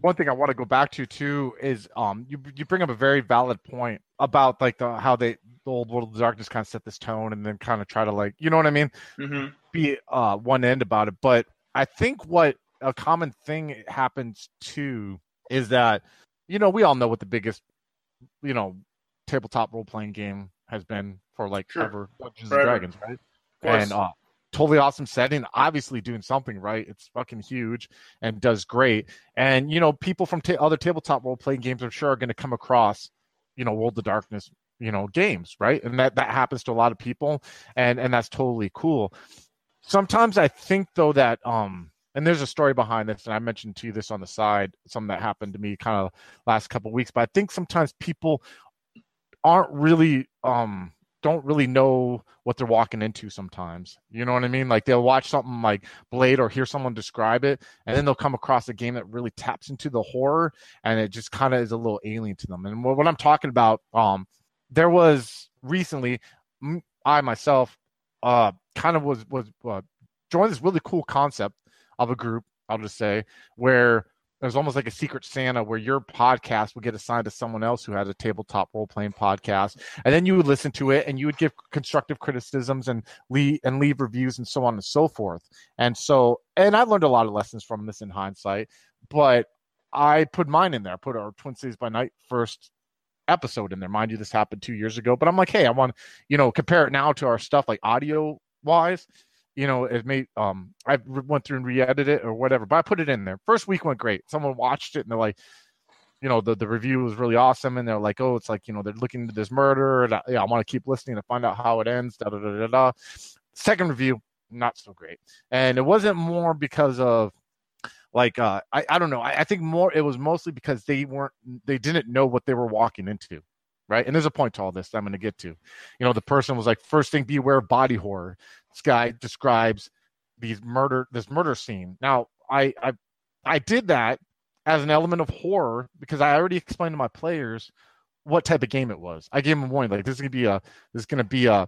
S1: one thing I want to go back to too is um, you you bring up a very valid point about like the how they the old world of darkness kind of set this tone and then kind of try to like you know what I mean,
S2: mm-hmm.
S1: be uh, one end about it. But I think what a common thing happens too is that you know we all know what the biggest you know tabletop role playing game has been for like sure. ever Dungeons and Dragons, right? And uh, totally awesome setting obviously doing something right it's fucking huge and does great. And you know people from ta- other tabletop role playing games i'm sure are going to come across you know world of darkness you know games right? And that that happens to a lot of people and and that's totally cool. Sometimes i think though that um and there's a story behind this and i mentioned to you this on the side something that happened to me kind of last couple weeks but i think sometimes people aren't really um don't really know what they're walking into sometimes. You know what I mean? Like they'll watch something like Blade or hear someone describe it, and then they'll come across a game that really taps into the horror, and it just kind of is a little alien to them. And what I'm talking about, um, there was recently, I myself, uh, kind of was was uh, joined this really cool concept of a group. I'll just say where it was almost like a secret Santa where your podcast would get assigned to someone else who had a tabletop role playing podcast, and then you would listen to it and you would give constructive criticisms and leave and leave reviews and so on and so forth. And so, and I learned a lot of lessons from this in hindsight, but I put mine in there. I put our Twin Cities by Night first episode in there. Mind you, this happened two years ago, but I'm like, hey, I want you know compare it now to our stuff like audio wise you know, it may um I went through and re-edited it or whatever, but I put it in there. First week went great. Someone watched it and they're like, you know, the the review was really awesome, and they're like, oh, it's like you know they're looking into this murder, and I, yeah, I want to keep listening to find out how it ends. Da da da da da. Second review, not so great, and it wasn't more because of like uh I, I don't know I, I think more it was mostly because they weren't they didn't know what they were walking into right? And there's a point to all this I'm going to get to. You know, the person was like, first thing, beware of body horror. Guy describes these murder, this murder scene. Now, I, I, I did that as an element of horror because I already explained to my players what type of game it was. I gave them a warning, like this is gonna be a, this is gonna be a,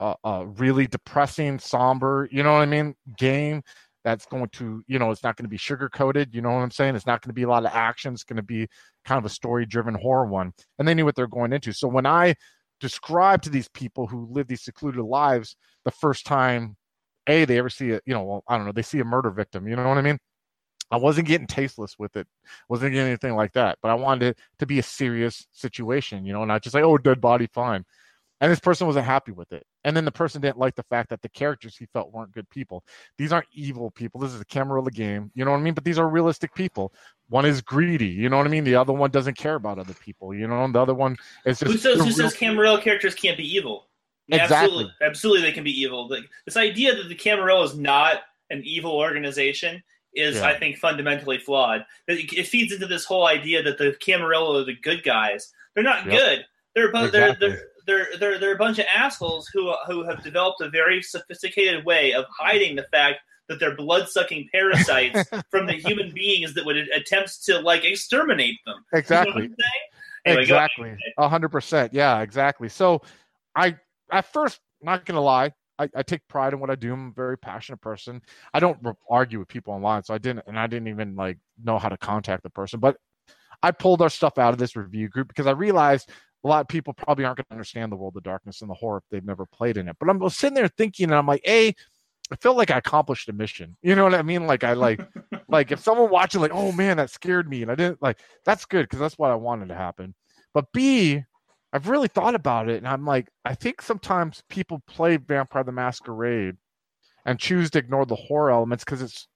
S1: a, a really depressing, somber, you know what I mean, game that's going to, you know, it's not going to be sugar coated. You know what I'm saying? It's not going to be a lot of action. It's going to be kind of a story driven horror one. And they knew what they're going into. So when I describe to these people who live these secluded lives the first time, A, they ever see a, you know, well, I don't know, they see a murder victim. You know what I mean? I wasn't getting tasteless with it, wasn't getting anything like that. But I wanted it to be a serious situation, you know, and not just like, oh, dead body, fine and this person wasn't happy with it. And then the person didn't like the fact that the characters he felt weren't good people. These aren't evil people. This is a camarilla game. You know what i mean? But these are realistic people. One is greedy. You know what i mean? The other one doesn't care about other people. You know and the other one is just
S2: who says who says camarilla characters can't be evil?
S1: Exactly.
S2: absolutely absolutely they can be evil. Like this idea that the camarilla is not an evil organization is yeah. i think fundamentally flawed. It feeds into this whole idea that the camarilla are the good guys. They're not yep. good. They're, exactly. they're, they're they're they're they're a bunch of assholes who who have developed a very sophisticated way of hiding the fact that they're blood sucking parasites from the human beings that would attempt to like exterminate them.
S1: Exactly.
S2: You know
S1: anyway, exactly. A hundred percent. Yeah, exactly. So I at first not gonna lie, I, I, take pride in what I do. I'm a very passionate person. I don't argue with people online, so I didn't, and I didn't even like know how to contact the person. But I pulled our stuff out of this review group because I realized a lot of people probably aren't going to understand the world of darkness and the horror if they've never played in it. But I'm sitting there thinking, and I'm like, a, I feel like I accomplished a mission. You know what I mean? Like I like, like if someone watching, like, oh man, that scared me, and I didn't like, that's good because that's what I wanted to happen. But B, I've really thought about it, and I'm like, I think sometimes people play Vampire the Masquerade and choose to ignore the horror elements because it's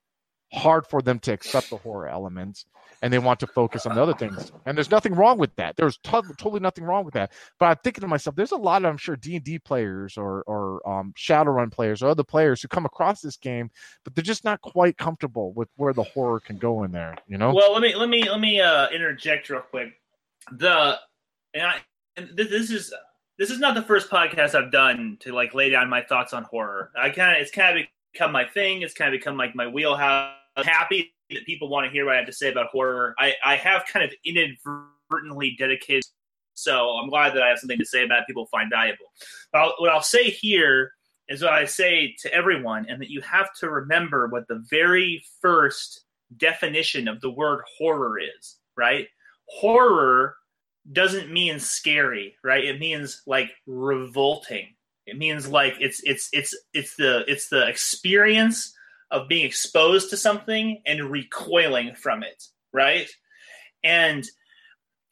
S1: hard for them to accept the horror elements and they want to focus on the other things. And there's nothing wrong with that. There's t- totally nothing wrong with that. But i'm thinking to myself there's a lot of i'm sure d&d players or, or um, shadowrun players or other players who come across this game but they're just not quite comfortable with where the horror can go in there you know?
S2: Well let me let me let me uh, interject real quick. The and i and this is this is not the first podcast I've done to like lay down my thoughts on horror. I kind of it's kind of become my thing. It's kind of become like my wheelhouse. I'm happy that people want to hear what I have to say about horror. I, I have kind of inadvertently dedicated, so I'm glad that I have something to say about it people find valuable. But I'll, what I'll say here is what I say to everyone, and that you have to remember what the very first definition of the word horror is, right? Horror doesn't mean scary, right? It means like revolting. It means like it's it's it's it's the it's the experience of being exposed to something and recoiling from it, right? And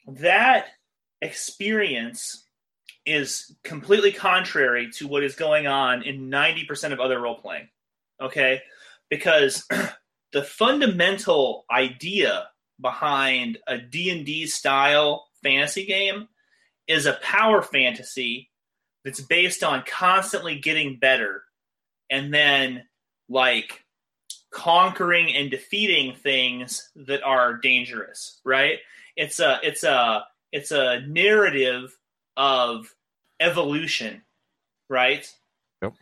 S2: that experience is completely contrary to what is going on in 90% of other role playing. Okay? Because the fundamental idea behind a D&D style fantasy game is a power fantasy that's based on constantly getting better and then like conquering and defeating things that are dangerous right it's a it's a it's a narrative of evolution right
S1: yep.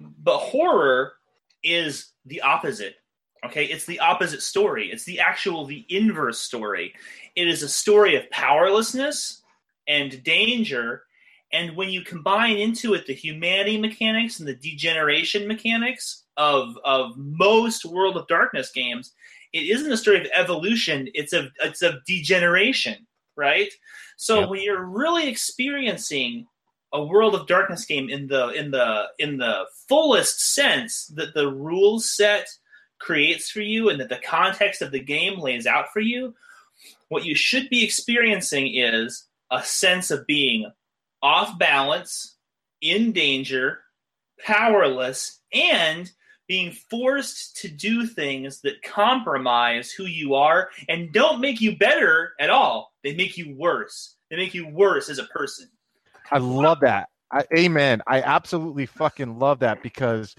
S2: but horror is the opposite okay it's the opposite story it's the actual the inverse story it is a story of powerlessness and danger. And when you combine into it the humanity mechanics and the degeneration mechanics of of most World of Darkness games, it isn't a story of evolution. It's of it's of degeneration, right? So yeah. when you're really experiencing a World of Darkness game in the in the in the fullest sense that the rule set creates for you and that the context of the game lays out for you, what you should be experiencing is a sense of being off balance, in danger, powerless, and being forced to do things that compromise who you are and don't make you better at all. They make you worse. They make you worse as a person.
S1: I love that. I, amen. I absolutely fucking love that because,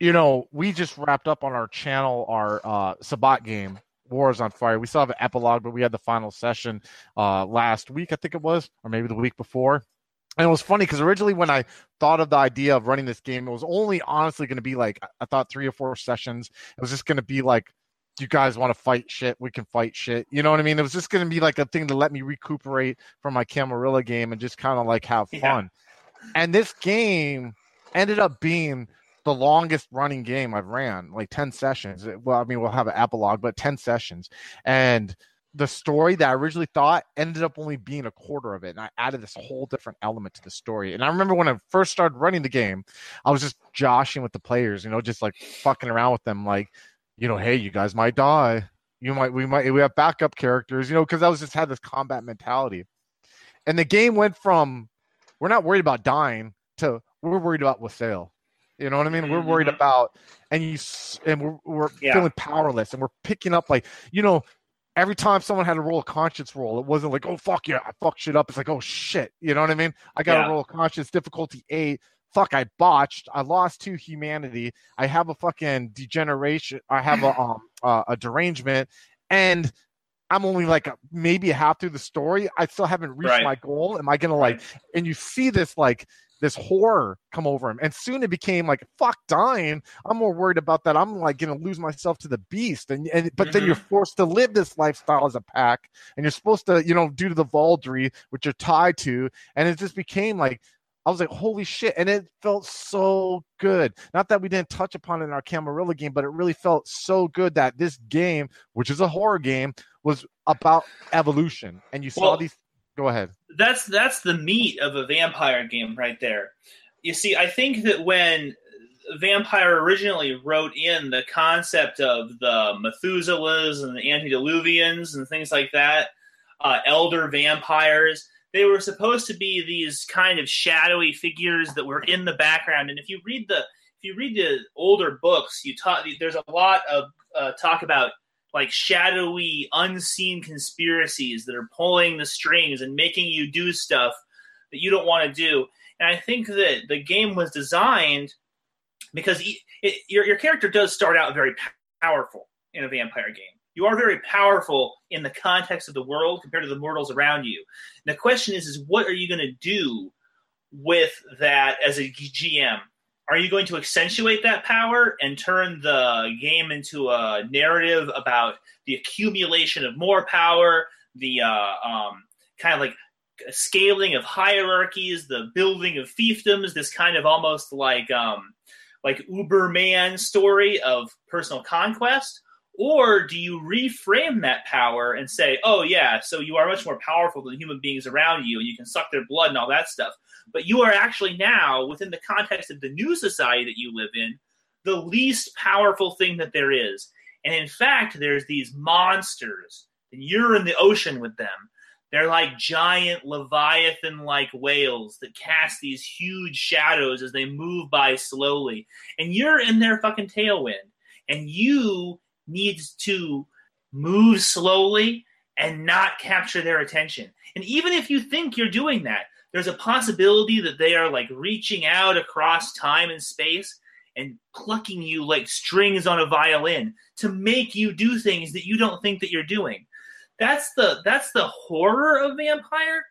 S1: you know, we just wrapped up on our channel our uh, Sabbat game War is on Fire. We still have an epilogue, but we had the final session uh, last week, I think it was, or maybe the week before. And it was funny because originally when I thought of the idea of running this game, it was only honestly going to be like I thought three or four sessions. It was just going to be like, you guys want to fight shit? We can fight shit. You know what I mean? It was just going to be like a thing to let me recuperate from my Camarilla game and just kind of like have fun. Yeah. And this game ended up being the longest running game I've ran, like 10 sessions. Well, I mean, we'll have an epilogue, but 10 sessions. And the story that I originally thought ended up only being a quarter of it. And I added this whole different element to the story. And I remember when I first started running the game, I was just joshing with the players, you know, just like fucking around with them, like, you know, hey, you guys might die. You might, we might, we have backup characters, you know, because I was just had this combat mentality. And the game went from we're not worried about dying to we're worried about Wassail. You know what I mean? We're worried mm-hmm. about, and you, and we're, we're yeah. feeling powerless, and we're picking up like, you know, every time someone had to roll a conscience roll, it wasn't like, oh fuck yeah, I fucked shit up. It's like, oh shit, you know what I mean? I got yeah. roll of conscience difficulty eight. Fuck, I botched. I lost to humanity. I have a fucking degeneration. I have a um uh, a derangement, and I'm only like maybe a half through the story. I still haven't reached right. my goal. Am I gonna like? And you see this like this horror come over him. And soon it became like, fuck dying. I'm more worried about that. I'm like gonna lose myself to the beast. And, and but mm-hmm. then you're mm-hmm. forced to live this lifestyle as a pack, and you're supposed to, you know, do to the Vaulderie, which you're tied to. And it just became like I was like, holy shit. And it felt so good. Not that we didn't touch upon it in our Camarilla game, but it really felt so good that this game, which is a horror game, was about evolution. And you well, saw these Go ahead.
S2: That's that's the meat of a vampire game right there. You see, I think that when Vampire originally wrote in the concept of the Methuselahs and the antediluvians and things like that, uh, elder vampires, they were supposed to be these kind of shadowy figures that were in the background. And if you read the if you read the older books, you talk there's a lot of uh, talk about like shadowy, unseen conspiracies that are pulling the strings and making you do stuff that you don't want to do. And I think that the game was designed because it, it, your your character does start out very powerful in a vampire game. You are very powerful in the context of the world compared to the mortals around you. And the question is, is what are you going to do with that as a GM? Are you going to accentuate that power and turn the game into a narrative about the accumulation of more power, the uh, um, kind of like scaling of hierarchies, the building of fiefdoms, this kind of almost like um, like Uberman story of personal conquest? Or do you reframe that power and say, oh, yeah, so you are much more powerful than human beings around you and you can suck their blood and all that stuff? But you are actually now, within the context of the new society that you live in, the least powerful thing that there is. And in fact, there's these monsters, and you're in the ocean with them. They're like giant leviathan like whales that cast these huge shadows as they move by slowly. And you're in their fucking tailwind. And you needs to move slowly and not capture their attention. And even if you think you're doing that, there's a possibility that they are like reaching out across time and space and plucking you like strings on a violin to make you do things that you don't think that you're doing. That's the that's the horror of vampire.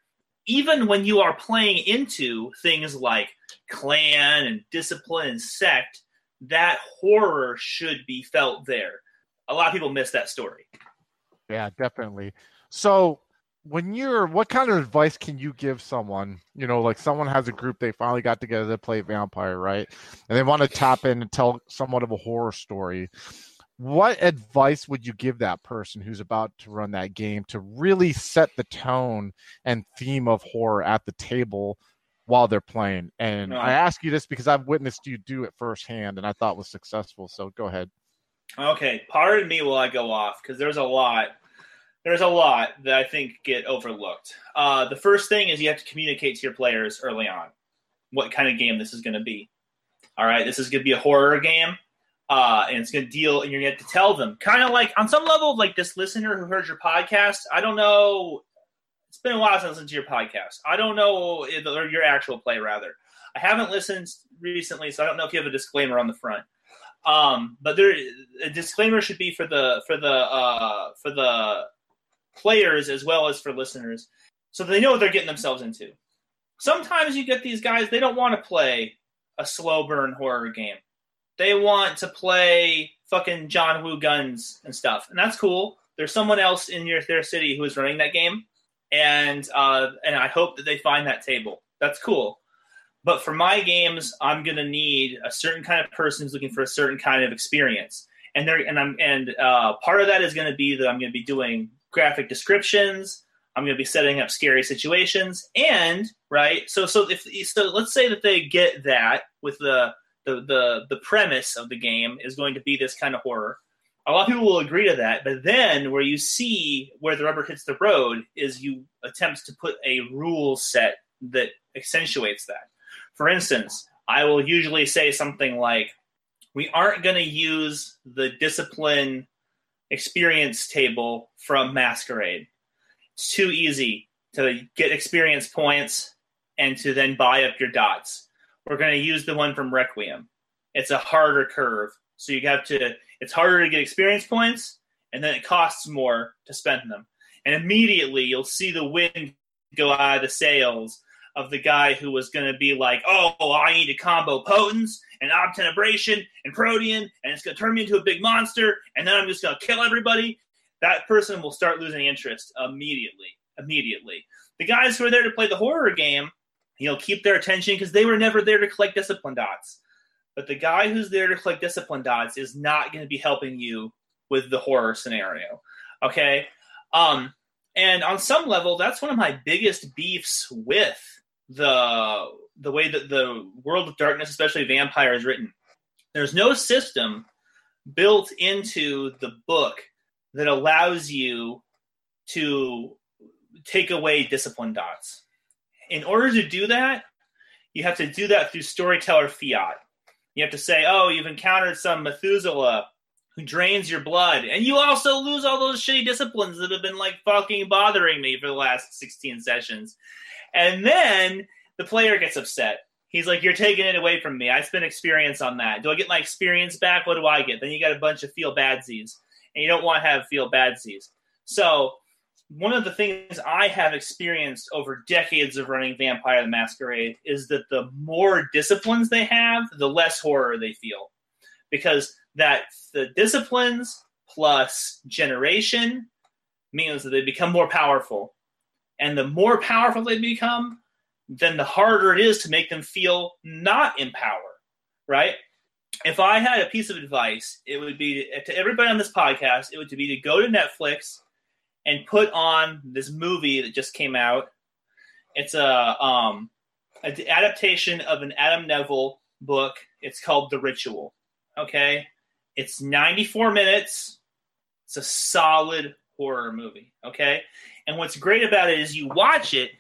S2: Even when you are playing into things like clan and discipline and sect, that horror should be felt there a lot of people miss that story.
S1: Yeah, definitely. So when you're what kind of advice can you give someone you know like someone has a group they finally got together to play vampire right and they want to tap in and tell somewhat of a horror story what advice would you give that person who's about to run that game to really set the tone and theme of horror at the table while they're playing and no. i ask you this because i've witnessed you do it firsthand and i thought was successful so go ahead
S2: Okay, pardon me while I go off because there's a lot. There's a lot that I think get overlooked. Uh, the first thing is you have to communicate to your players early on what kind of game this is going to be. All right, this is going to be a horror game, uh, and it's going to deal, and you're going to have to tell them, kind of like on some level, like this listener who heard your podcast. I don't know. It's been a while since I listened to your podcast. I don't know or your actual play rather. I haven't listened recently, so I don't know if you have a disclaimer on the front. Um, but there, a disclaimer should be for the for the uh, for the players as well as for listeners, so they know what they're getting themselves into. Sometimes you get these guys; they don't want to play a slow burn horror game. They want to play fucking John Woo guns and stuff, and that's cool. There's someone else in your their city who is running that game, and uh, and I hope that they find that table. That's cool. But for my games, I'm gonna need a certain kind of person who's looking for a certain kind of experience, and there and I'm and uh, part of that is gonna be that I'm gonna be doing graphic descriptions. I'm gonna be setting up scary situations, and right. So so if so, let's say that they get that with the the the the premise of the game is going to be this kind of horror. A lot of people will agree to that, but then where you see where the rubber hits the road is you attempt to put a rule set that accentuates that. For instance, I will usually say something like, we aren't going to use the discipline experience table from Masquerade. It's too easy to get experience points and to then buy up your dots. We're going to use the one from Requiem. It's a harder curve. So you have to, it's harder to get experience points, and then it costs more to spend them. And immediately you'll see the wind go out of the sails of the guy who was going to be like, oh, I need to combo Potence and Obtenebration and Protean, and it's going to turn me into a big monster, and then I'm just going to kill everybody. That person will start losing interest immediately. Immediately. The guys who are there to play the horror game, you'll keep their attention because they were never there to collect discipline dots. But the guy who's there to collect discipline dots is not going to be helping you with the horror scenario. Okay? Um, and on some level, that's one of my biggest beefs with the the way that the world of darkness, especially vampire, is written. There's no system built into the book that allows you to take away discipline dots. in order to do that, you have to do that through storyteller fiat. You have to say, "Oh, you've encountered some Methuselah who drains your blood, and you also lose all those shitty disciplines that have been like fucking bothering me for the last 16 sessions." And then the player gets upset. He's like, "You're taking it away from me. I spent experience on that. Do I get my experience back? What do I get?" Then you got a bunch of feel badsies, and you don't want to have feel badsies. So one of the things I have experienced over decades of running Vampire the Masquerade is that the more disciplines they have, the less horror they feel. Because that the disciplines plus generation means that they become more powerful. And the more powerful they become, then the harder it is to make them feel not in power, right? If I had a piece of advice, it would be to, to everybody on this podcast, it would be to go to Netflix and put on this movie that just came out. It's a um an adaptation of an Adam Nevill book. It's called The Ritual. Okay, it's 94 minutes. It's a solid horror movie. Okay, and what's great about it is you watch it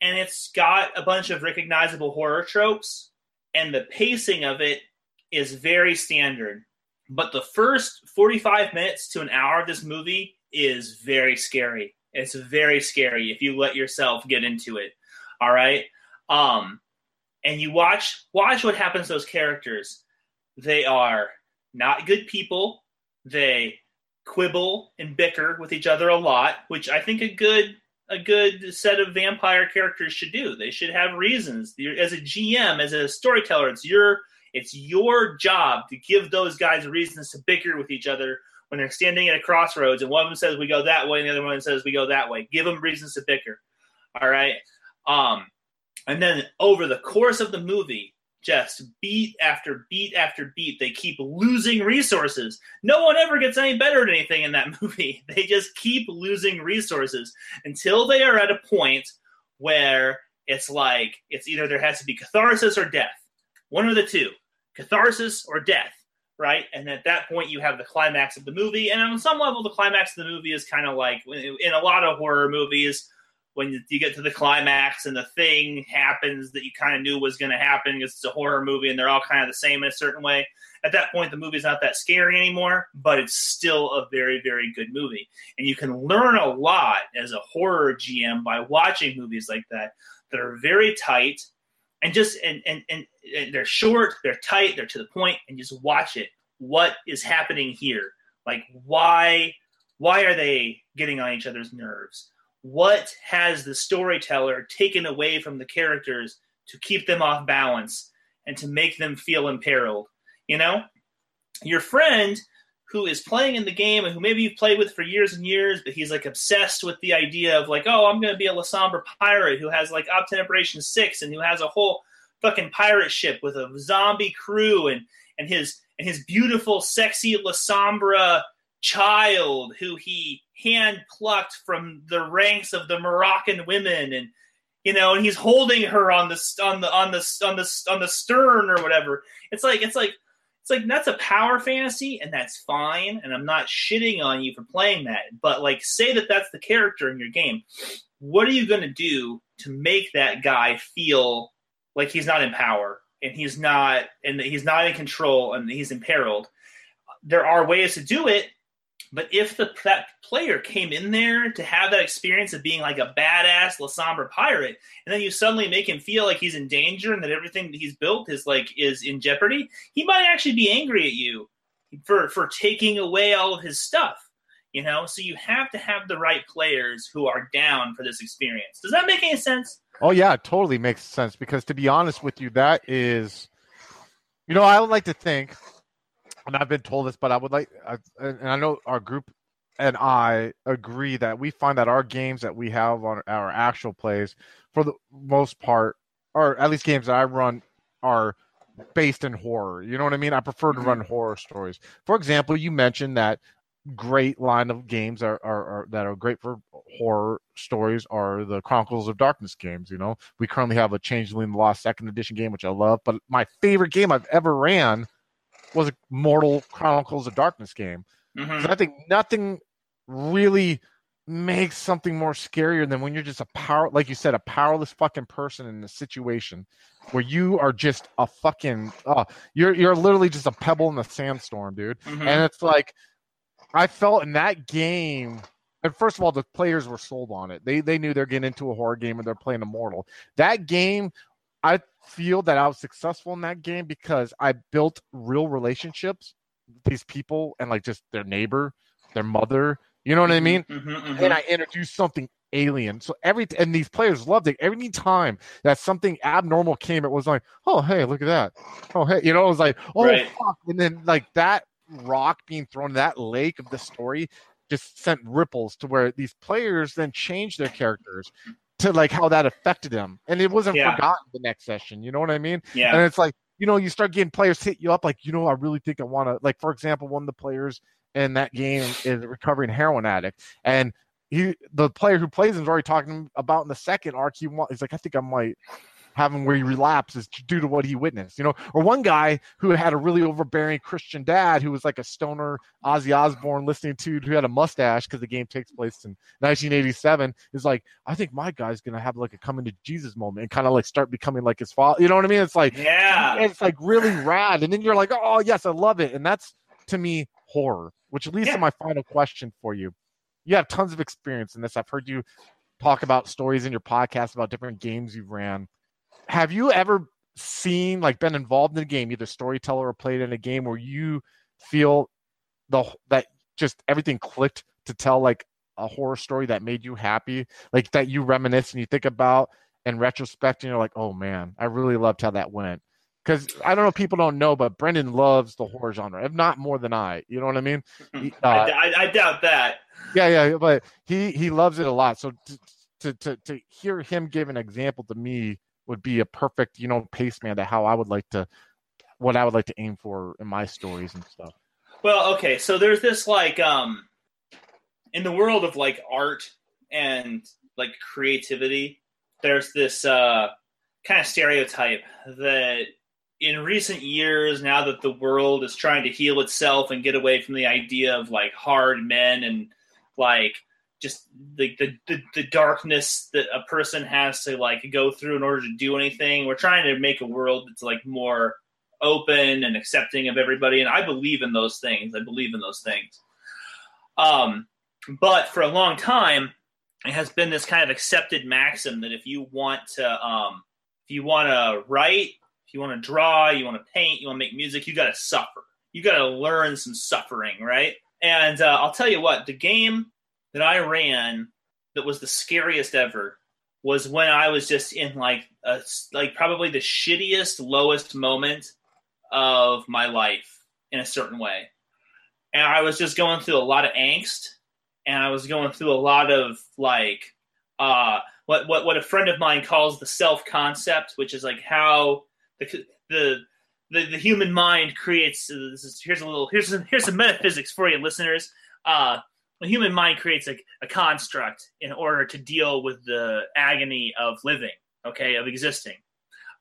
S2: and it's got a bunch of recognizable horror tropes, and the pacing of it is very standard. But the first 45 minutes to an hour of this movie is very scary. It's very scary if you let yourself get into it. All right. Um, and you watch watch what happens to those characters. They are not good people. They quibble and bicker with each other a lot, which I think a good a good set of vampire characters should do. They should have reasons. As a GM, as a storyteller, it's your it's your job to give those guys reasons to bicker with each other when they're standing at a crossroads and one of them says we go that way and the other one says we go that way. Give them reasons to bicker. All right. Um, and then over the course of the movie, just beat after beat after beat, they keep losing resources. No one ever gets any better at anything in that movie. They just keep losing resources until they are at a point where it's like it's either there has to be catharsis or death. One of the two, catharsis or death right? And at that point, you have the climax of the movie. And on some level, the climax of the movie is kind of like in a lot of horror movies, when you get to the climax and the thing happens that you kind of knew was going to happen because it's a horror movie and they're all kind of the same in a certain way. At that point, the movie's not that scary anymore, but it's still a very, very good movie. And you can learn a lot as a horror GM by watching movies like that that are very tight and just and, and and they're short, they're tight, they're to the point, and just watch it. What is happening here? Like why why are they getting on each other's nerves? What has the storyteller taken away from the characters to keep them off balance and to make them feel imperiled? You know, your friend who is playing in the game and who maybe you've played with for years and years, but he's like obsessed with the idea of like, oh, I'm going to be a Lasombra pirate who has like Operation 6 and who has a whole fucking pirate ship with a zombie crew and and his and his beautiful, sexy Lasombra child who he hand plucked from the ranks of the Moroccan women and you know and he's holding her on the on the on the on the on the stern or whatever. It's like it's like it's like that's a power fantasy and that's fine and i'm not shitting on you for playing that. But like say that that's the character in your game. What are you going to do to make that guy feel like he's not in power and he's not and he's not in control and he's imperiled? There are ways to do it but if the that player came in there to have that experience of being like a badass Lasombra pirate, and then you suddenly make him feel like he's in danger and that everything that he's built is like is in jeopardy, he might actually be angry at you for for taking away all of his stuff. You know, so you have to have the right players who are down for this experience. Does that make any sense?
S1: Oh yeah, it totally makes sense because to be honest with you, that is, you know, I would like to think and I've been told this, but I would like, and I know our group and I agree that we find that our games that we have on our actual plays, for the most part, or at least games that I run, are based in horror. You know what I mean? I prefer to run mm-hmm. horror stories. For example, you mentioned that great line of games are, are, are, that are great for horror stories are the Chronicles of Darkness games. You know, we currently have a Changeling Lost Second Edition game, which I love. But my favorite game I've ever ran was a Mortal Chronicles of Darkness game. Mm-hmm. I think nothing really makes something more scarier than when you're just a power, like you said, a powerless fucking person in a situation where you are just a fucking, uh, you're you're literally just a pebble in the sandstorm, dude.
S2: Mhm.
S1: And it's like, I felt in that game. And first of all, the players were sold on it. They they knew they're getting into a horror game and they're playing Immortal. That game, I feel that I was successful in that game because I built real relationships with these people and like just their neighbor, their mother. You know what I mean?
S2: Mhm, mhm.
S1: and I introduced something alien. So every and these players loved it. Every time that something abnormal came, it was like, oh hey, look at that. Oh hey, you know, it was like, oh
S2: Right.
S1: fuck. And then like that rock being thrown in that lake of the story just sent ripples to where these players then changed their characters to like how that affected him, And it wasn't
S2: Yeah.
S1: forgotten the next session. You know what I mean?
S2: yeah.
S1: And it's like, you know, you start getting players hit you up like, you know, I really think I want to like for example, one of the players in that game is a recovering heroin addict. And he the player who plays him is already talking about in the second arc, he want he's like, I think I might him where he relapses due to what he witnessed, you know. Or one guy who had a really overbearing Christian dad who was like a stoner Ozzy Osbourne listening to who had a mustache because the game takes place in 1987 is like, I think my guy's gonna have like a coming to Jesus moment and kind of like start becoming like his father. You know what I mean? It's like
S2: yeah.
S1: it's like really rad. And then you're like, oh yes, I love it. And that's to me horror, which leads
S2: Yeah.
S1: to my final question for you. You have tons of experience in this. I've heard you talk about stories in your podcast about different games you've ran. Have you ever seen like been involved in a game, either storyteller or played in a game where you feel the that just everything clicked to tell like a horror story that made you happy, like that you reminisce and you think about in retrospect, and you're like, oh man, I really loved how that went. Because I don't know, people don't know, but Brendan loves the horror genre, if not more than I. You know what I mean? He-
S2: I,
S1: uh,
S2: I, I doubt that.
S1: yeah, yeah, but he he loves it a lot. So to to to, to hear him give an example to me would be a perfect, you know, pace man to how I would like to, what I would like to aim for in my stories and stuff.
S2: Well, okay, so there's this like um in the world of like art and like creativity, there's this uh kind of stereotype that in recent years, now that the world is trying to heal itself and get away from the idea of like hard men and like just the, the, the, the darkness that a person has to like go through in order to do anything. We're trying to make a world that's like more open and accepting of everybody. And I believe in those things. I believe in those things. Um, but for a long time, it has been this kind of accepted maxim that if you want to, um, if you want to write, if you want to draw, you want to paint, you want to make music, you got to suffer. You got to learn some suffering, right? And uh, I'll tell you what, the game that I ran that was the scariest ever was when I was just in like a, like probably the shittiest, lowest moment of my life in a certain way. And I was just going through a lot of angst and I was going through a lot of like uh what what what a friend of mine calls the self concept, which is like how the the the, the human mind creates. This is, here's a little here's some, here's some metaphysics for you, listeners. Uh, the human mind creates a, a construct in order to deal with the agony of living, okay, of existing.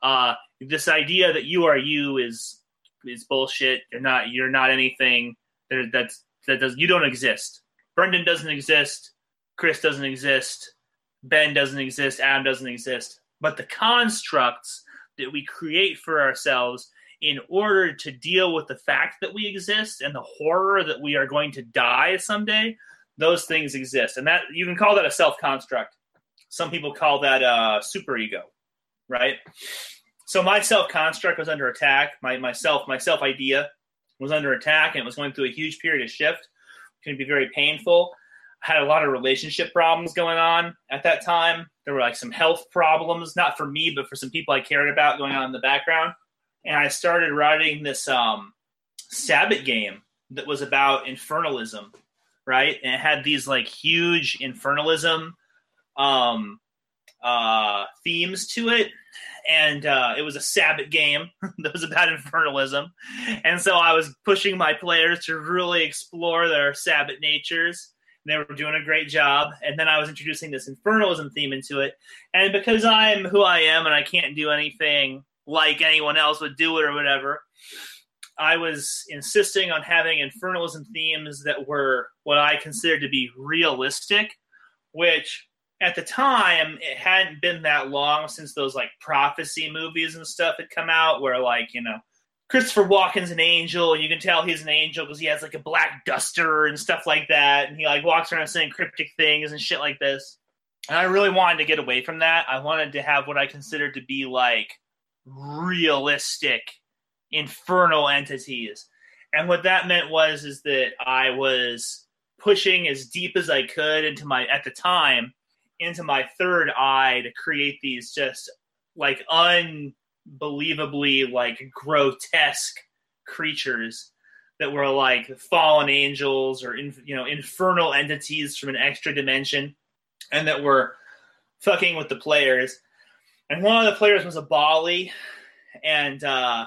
S2: Uh, this idea that you are you is is bullshit. You're not. You're not anything. There, that's that does. You don't exist. Brendan doesn't exist. Chris doesn't exist. Ben doesn't exist. Adam doesn't exist. But the constructs that we create for ourselves in order to deal with the fact that we exist and the horror that we are going to die someday, those things exist. And that you can call that a self construct. Some people call that uh, a super ego, right? So my self construct was under attack. My myself, my self idea was under attack and it was going through a huge period of shift. It can be very painful. I had a lot of relationship problems going on at that time. There were like some health problems, not for me, but for some people I cared about going on in the background. And I started writing this um, Sabbath game that was about infernalism, right? And it had these like huge infernalism um, uh, themes to it. And uh, it was a Sabbath game that was about infernalism. And so I was pushing my players to really explore their Sabbath natures. And they were doing a great job. And then I was introducing this infernalism theme into it. And because I'm who I am and I can't do anything like anyone else would do it or whatever, I was insisting on having infernalism themes that were what I considered to be realistic, which at the time it hadn't been that long since those like prophecy movies and stuff had come out where like you know christopher walken's an angel and you can tell he's an angel because he has like a black duster and stuff like that. And he like walks around saying cryptic things and shit like this. And i really wanted to get away from that. I wanted to have what i considered to be like realistic infernal entities. And what that meant was is that i was pushing as deep as i could into my at the time into my third eye to create these just like unbelievably like grotesque creatures that were like fallen angels or in, you know infernal entities from an extra dimension and that were fucking with the players and one of the players was a baali and uh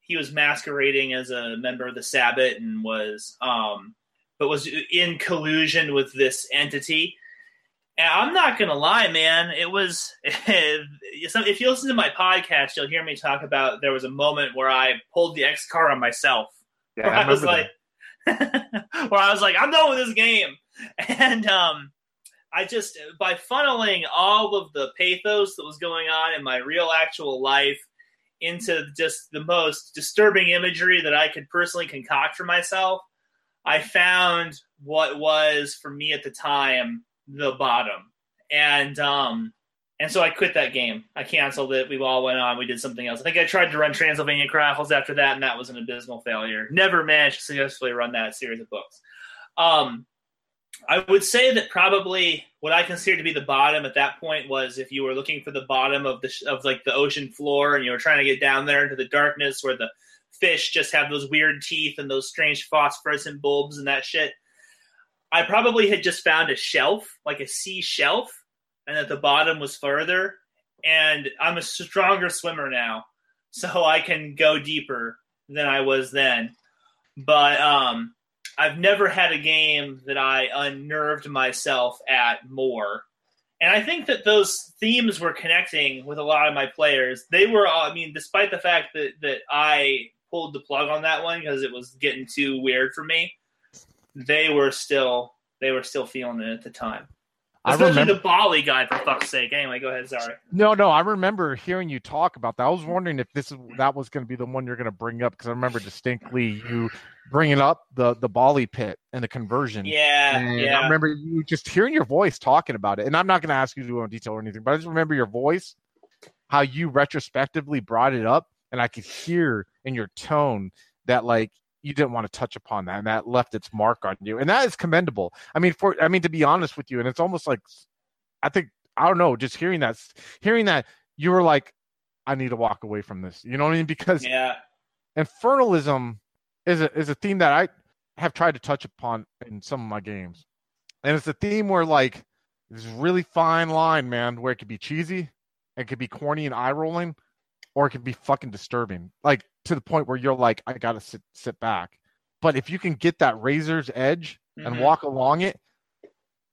S2: he was masquerading as a member of the sabbat and was um but was in collusion with this entity and I'm not gonna lie, man. It was if you listen to my podcast, you'll hear me talk about there was a moment where I pulled the X car on myself.
S1: Yeah,
S2: where I, I was like, where I was like, I'm done with this game, and um, I just by funneling all of the pathos that was going on in my real actual life into just the most disturbing imagery that I could personally concoct for myself, I found what was for me at the time the bottom. And um and so I quit that game. I canceled it. We all went on. We did something else. I think I tried to run Transylvania Chronicles after that, and that was an abysmal failure. Never managed to successfully run that series of books. Um, I would say that probably what I consider to be the bottom at that point was if you were looking for the bottom of the of like the ocean floor, and you were trying to get down there into the darkness where the fish just have those weird teeth and those strange phosphorescent bulbs and that shit. I probably had just found a shelf, like a sea shelf, and at the bottom was further. And I'm a stronger swimmer now, so I can go deeper than I was then. But um, I've never had a game that I unnerved myself at more. And I think that those themes were connecting with a lot of my players. They were, I mean, despite the fact that, that I pulled the plug on that one because it was getting too weird for me they were still they were still feeling it at the time. Especially I remember the Baali guy, for fuck's sake. Anyway, go ahead. Sorry.
S1: No, no, I remember hearing you talk about that. I was wondering if this is that was going to be the one you're going to bring up because I remember distinctly you bringing up the the Baali pit and the conversion.
S2: Yeah, and yeah.
S1: I remember you just hearing your voice talking about it, and I'm not going to ask you to go in detail or anything, but I just remember your voice, how you retrospectively brought it up, and I could hear in your tone that like you didn't want to touch upon that and that left its mark on you and that is commendable. I mean for i mean to be honest with you and it's almost like i think i don't know just hearing that hearing that you were like i need to walk away from this you know what i mean? Because
S2: yeah.
S1: infernalism is a is a theme that i have tried to touch upon in some of my games. And it's a theme where like this really fine line man where it could be cheesy it could be corny and eye rolling or it can be fucking disturbing. Like to the point where you're like, I gotta sit sit back. But if you can get that razor's edge mm-hmm. and walk along it,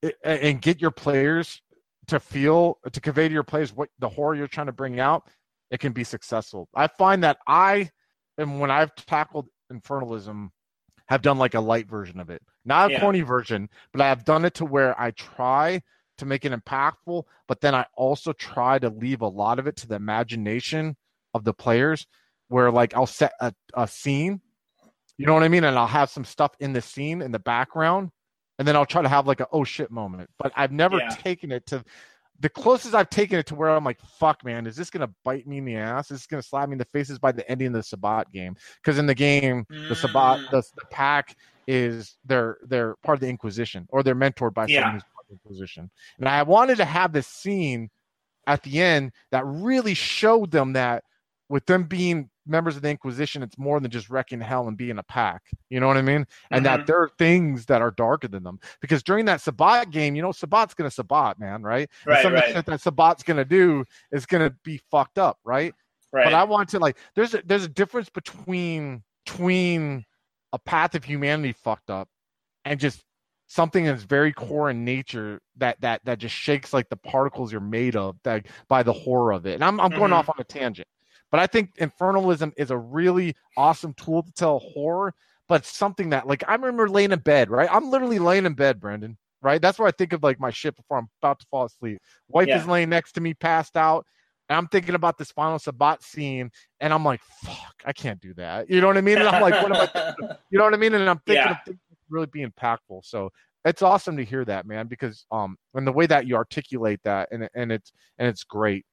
S1: it, and get your players to feel to convey to your players what the horror you're trying to bring out, it can be successful. I find that I and when I've tackled infernalism, have done like a light version of it, not a yeah. corny version, but I have done it to where I try to make it impactful, but then I also try to leave a lot of it to the imagination of the players where like I'll set a, a scene, you know what I mean? And I'll have some stuff in the scene in the background, and then I'll try to have like a oh shit moment. But I've never yeah. taken it to the closest I've taken it to where I'm like, fuck, man, is this gonna bite me in the ass? Is this gonna slap me in the faces by the ending of the Sabbat game? Because in the game, mm. the Sabbat, the, the pack is they're they're part of the Inquisition or they're mentored by yeah. someone who's part of the Inquisition. And I wanted to have this scene at the end that really showed them that with them being members of the Inquisition, it's more than just wrecking hell and being a pack. You know what I mean? And mm-hmm. that there are things that are darker than them. Because during that Sabbat game, you know, Sabbat's gonna Sabbat, man, right?
S2: Right.
S1: And some
S2: right.
S1: that, that Sabbat's gonna do is gonna be fucked up, right?
S2: Right.
S1: But I want to like there's a there's a difference between between a path of humanity fucked up and just something that's very core in nature that that that just shakes like the particles you're made of that by the horror of it. And I'm I'm going mm-hmm. off on a tangent. But I think infernalism is a really awesome tool to tell horror, but something that like I remember laying in bed, right? I'm literally laying in bed, Brendan, right? That's what I think of like my shit before I'm about to fall asleep. Wife
S2: Yeah.
S1: is laying next to me, passed out. And I'm thinking about this final Sabbat scene, and I'm like, "Fuck, I can't do that." You know what I mean? And I'm like, "What am I?" You know what I mean? And I'm thinking
S2: Yeah.
S1: of things really being impactful. So it's awesome to hear that, man, because um, and the way that you articulate that, and and it's and it's great.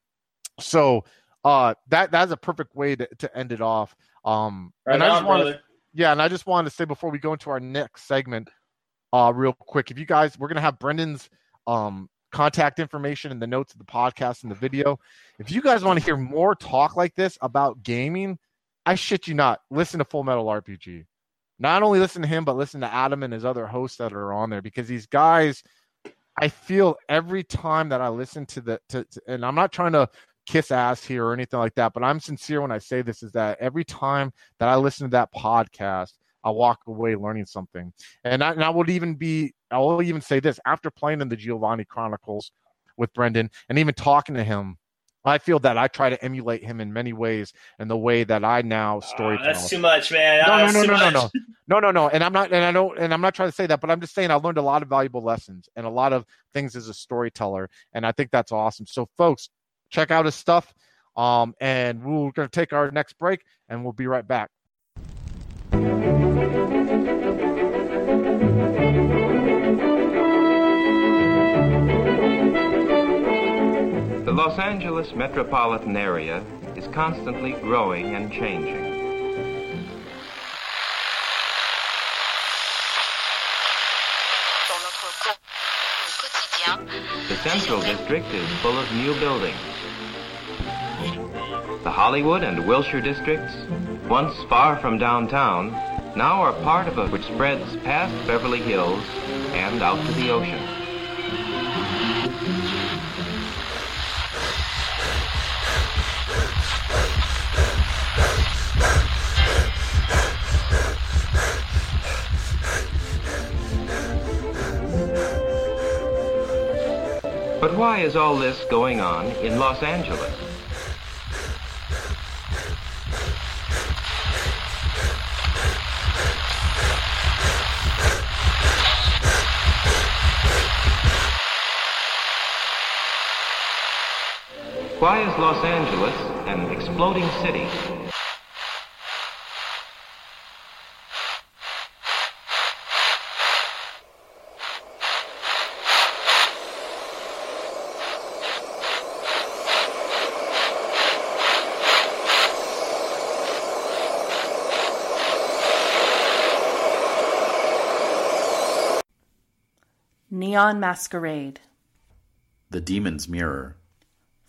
S1: So uh, that that's a perfect way to, to end it off. Um,
S2: right
S1: and I just want yeah, and I just wanted to say before we go into our next segment, uh, real quick, if you guys, we're gonna have Brendan's um contact information in the notes of the podcast and the video. If you guys want to hear more talk like this about gaming, I shit you not, listen to Full Metal RPG. Not only listen to him, but listen to Adam and his other hosts that are on there because these guys, I feel every time that I listen to the to, to and I'm not trying to kiss ass here or anything like that, but I'm sincere when I say this is that every time that I listen to that podcast, I walk away learning something. And I, and I would even be, I will even say this after playing in the Giovanni Chronicles with Brendan and even talking to him, I feel that I try to emulate him in many ways and the way that I now story
S2: Ah, that's too much, man.
S1: No,
S2: Ah,
S1: no, no, no, no, no. No, no, no. And I'm not, and I don't, and I'm not trying to say that, but I'm just saying I learned a lot of valuable lessons and a lot of things as a storyteller. And I think that's awesome. So, folks, check out his stuff. Um, and we're going to take our next break and we'll be right back.
S4: The Los Angeles metropolitan area is constantly growing and changing.
S5: dans notre co- au quotidien.
S4: The Central District is full of new buildings. The Hollywood and Wilshire districts, once far from downtown, now are part of a which spreads past Beverly Hills and out to the ocean. But why is all this going on in Los Angeles? Why is Los Angeles an exploding city?
S6: Neon Masquerade.
S7: The Demon's Mirror.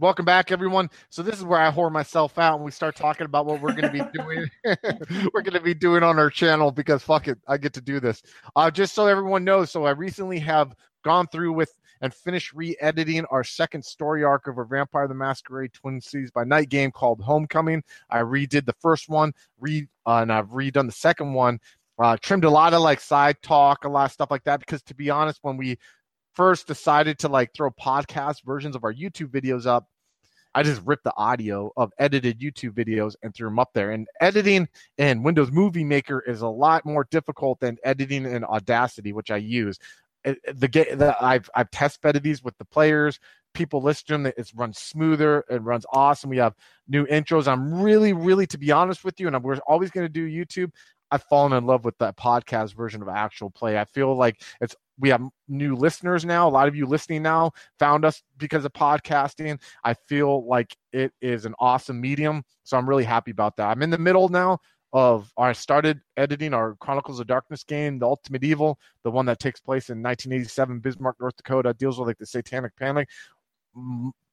S1: Welcome back, everyone. So this is where I whore myself out and we start talking about what we're going to be doing. we're going to be doing on our channel because fuck it, I get to do this. Uh, just so everyone knows, so I recently have gone through with and finished re-editing our second story arc of our Vampire the Masquerade Twin Cities by Night game called Homecoming. I redid the first one, re uh, and I've redone the second one. Uh, trimmed a lot of like side talk, a lot of stuff like that. Because to be honest, when we first decided to like throw podcast versions of our YouTube videos up, I just ripped the audio of edited YouTube videos and threw them up there. And editing in Windows Movie Maker is a lot more difficult than editing in Audacity, which I use. The, the I've I've test bedded these with the players. People listen to them. It runs smoother. It runs awesome. We have new intros. I'm really, really, to be honest with you, and we're always going to do YouTube. I've fallen in love with that podcast version of actual play. I feel like it's we have new listeners now. A lot of you listening now found us because of podcasting. I feel like it is an awesome medium. So I'm really happy about that. I'm in the middle now of I started editing our Chronicles of Darkness game, the Ultimate Evil, the one that takes place in 1987, Bismarck, North Dakota, deals with like the satanic panic.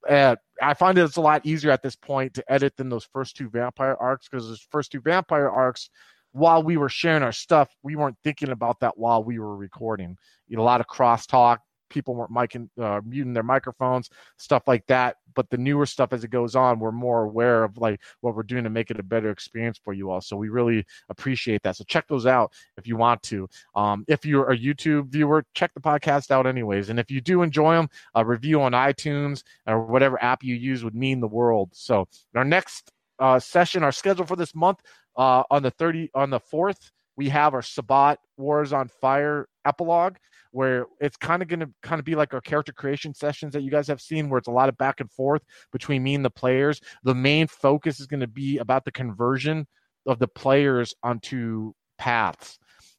S1: Uh, I find it's a lot easier at this point to edit than those first two vampire arcs because those first two vampire arcs, while we were sharing our stuff, we weren't thinking about that while we were recording. You know, a lot of crosstalk, people weren't micing, uh, muting their microphones, stuff like that. But the newer stuff as it goes on, we're more aware of like what we're doing to make it a better experience for you all. So we really appreciate that. So check those out if you want to. Um, if you're a YouTube viewer, check the podcast out anyways. And if you do enjoy them, a review on iTunes or whatever app you use would mean the world. So our next uh, session, our schedule for this month uh, on the 30 on the 4th, we have our Sabbat Wars on Fire epilogue where it's kind of going to kind of be like our character creation sessions that you guys have seen where it's a lot of back and forth between me and the players. The main focus is going to be about the conversion of the players onto paths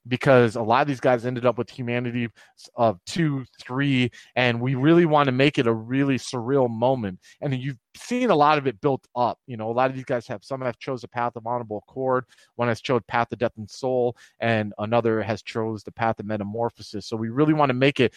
S1: because a lot of these guys ended up with humanity of two, three, and we really want to make it a really surreal moment. And you've seen a lot of it built up. You know, a lot of these guys have some have chose the path of honorable accord, one has chose path of death and soul, and another has chose the path of metamorphosis. So we really want to make it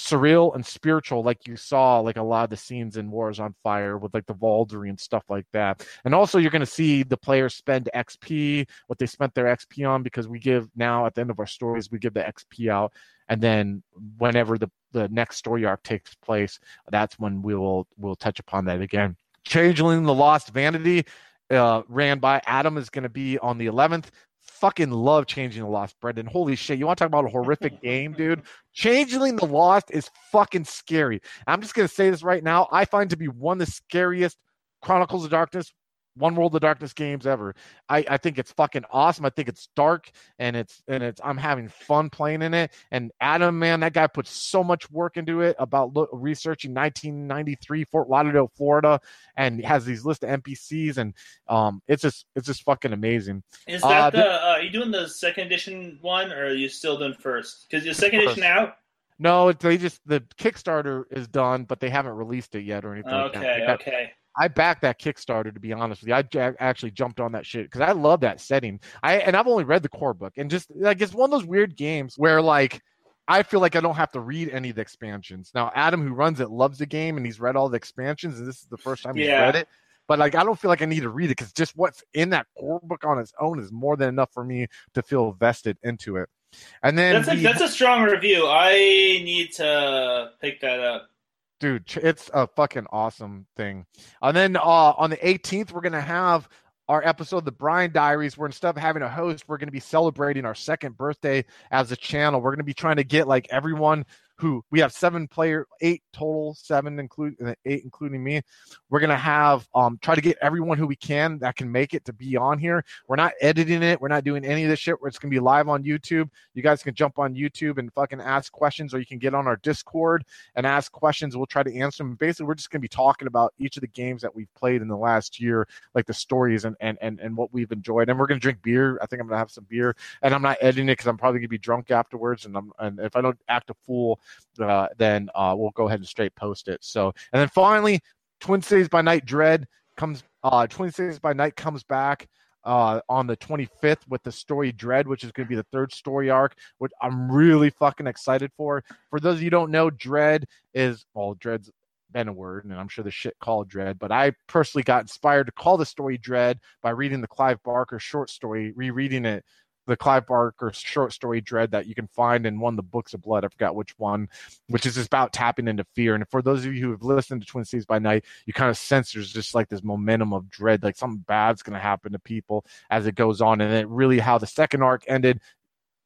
S1: surreal and spiritual like you saw like a lot of the scenes in wars on fire with like the Vaulderie and stuff like that. And also you're going to see the players spend xp what they spent their xp on because we give now at the end of our stories we give the xp out. And then whenever the the next story arc takes place that's when we will we'll touch upon that again. Changeling the lost vanity uh, ran by adam is going to be on the 11th fucking love changeling the lost brendan holy shit you want to talk about a horrific game dude Changeling the Lost is fucking scary. I'm just gonna say this right now. I find to be one of the scariest Chronicles of Darkness, One World of Darkness games ever. I, I think it's fucking awesome. I think it's dark and it's and it's I'm having fun playing in it. And Adam, man, that guy put so much work into it about lo- researching 1993 Fort Lauderdale, Florida, and has these list of NPCs and um, it's just it's just fucking amazing.
S2: Is
S1: Uh,
S2: that
S1: the-
S2: the? Uh, are you doing the second edition one, or are you still doing first? Because your second
S1: First.
S2: edition out.
S1: No, they just the Kickstarter is done, but they haven't released it yet or anything. like that.
S2: Okay,
S1: They
S2: okay.
S1: I backed that Kickstarter to be honest with you. I actually jumped on that shit because I love that setting. I and I've only read the core book and just like it's one of those weird games where like I feel like I don't have to read any of the expansions. Now Adam, who runs it, loves the game and he's read all the expansions, and this is the first time he's
S2: Yeah.
S1: read it. But like I don't feel like I need to read it because just what's in that core book on its own is more than enough for me to feel vested into it. And then
S2: That's a
S1: the-
S2: that's a strong review. I need to pick that up.
S1: Dude it's a fucking awesome thing. And then uh on the 18th we're gonna have our episode of the brian diaries where instead of having a host we're gonna be celebrating our second birthday as a channel. We're gonna be trying to get like everyone who we have seven player eight total seven include uh, eight including me we're gonna have um try to get everyone who we can that can make it to be on here we're not editing it we're not doing any of this shit it's gonna be live on youtube you guys can jump on youtube and fucking ask questions or you can get on our discord and ask questions. We'll try to answer them. Basically, we're just to be talking about each of the games that we've played in the last year, like the stories and and and, and what we've enjoyed. And we're to drink beer. I think I'm to have some beer, and I'm not editing it because I'm probably to be drunk afterwards. And I'm and if I don't act a fool, uh, then uh, we'll go ahead and straight post it. So and then finally, Twin Cities by Night Dread comes. Uh, Twin Cities by Night comes back uh, on the 25th with the story Dread, which is going to be the third story arc, which I'm really fucking excited for. For those of you don't know, Dread is, well, Dread's been a word, and I'm sure the shit called Dread, but I personally got inspired to call the story Dread by reading the Clive Barker short story, rereading it. The Clive Barker short story Dread that you can find in one of the books of blood. I forgot which one, which is about tapping into fear. And for those of you who have listened to Twin Cities by Night, you kind of sense there's just like this momentum of dread, like something bad's going to happen to people as it goes on. And then really how the second arc ended.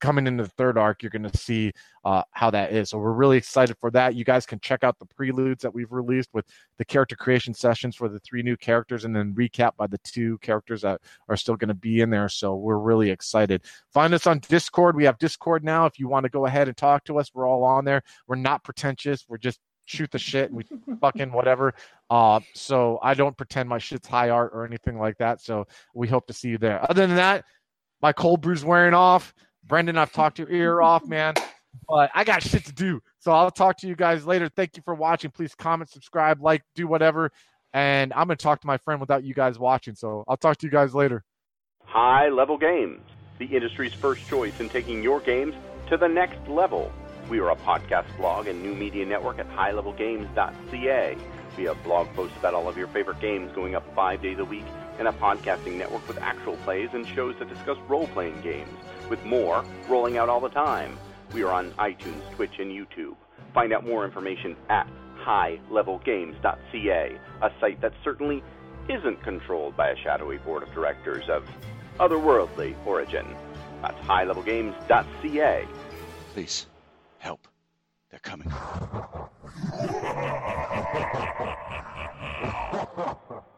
S1: Coming into the third arc, you're going to see uh, how that is. So we're really excited for that. You guys can check out the preludes that we've released with the character creation sessions for the three new characters, and then recap by the two characters that are still going to be in there. So we're really excited. Find us on Discord. We have Discord now. If you want to go ahead and talk to us, we're all on there. We're not pretentious. We're just shoot the shit and we fucking whatever. Uh, so I don't pretend my shit's high art or anything like that. So we hope to see you there. Other than that, my cold brew's wearing off. Brendan, I've talked your ear off, man. But I got shit to do. So I'll talk to you guys later. Thank you for watching. Please comment, subscribe, like, do whatever. And I'm going to talk to my friend without you guys watching. So I'll talk to you guys later.
S3: High Level Games, the industry's first choice in taking your games to the next level. We are a podcast blog and new media network at highlevelgames.ca.
S8: We have blog posts about all of your favorite games going up five days a week, and a podcasting network with actual plays and shows that discuss role playing games, with more rolling out all the time. We are on iTunes, Twitch, and YouTube. Find out more information at highlevelgames.ca, a site that certainly isn't controlled by a shadowy board of directors of otherworldly origin. That's highlevelgames.ca.
S9: Please, help. They're coming.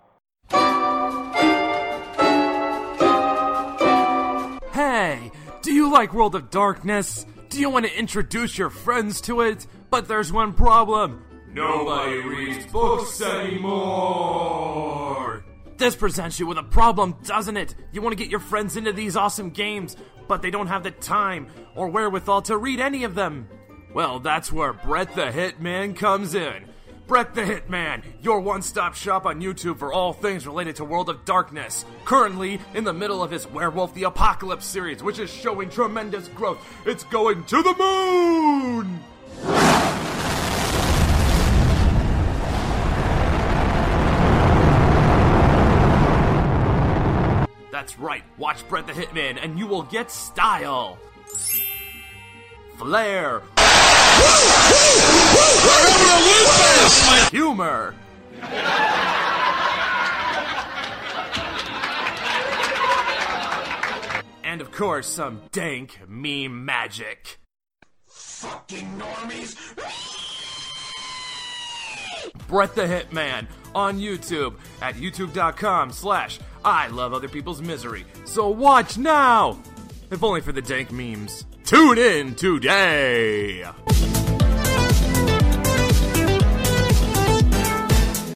S10: Hey, do you like World of Darkness? Do you want to introduce your friends to it? But there's one problem. Nobody reads books anymore. This presents you with a problem, doesn't it? You want to get your friends into these awesome games, but they don't have the time or wherewithal to read any of them. Well, that's where Brett the Hitman comes in. Brett the Hitman, your one stop shop on YouTube for all things related to World of Darkness. Currently in the middle of his Werewolf the Apocalypse series, which is showing tremendous growth. It's going to the moon! That's right, watch Brett the Hitman and you will get style, flair, humor, and of course, some dank meme magic. Fucking normies! Brett the Hitman on YouTube at youtube.com slash I love other people's misery. So watch now! If only for the dank memes. Tune in today!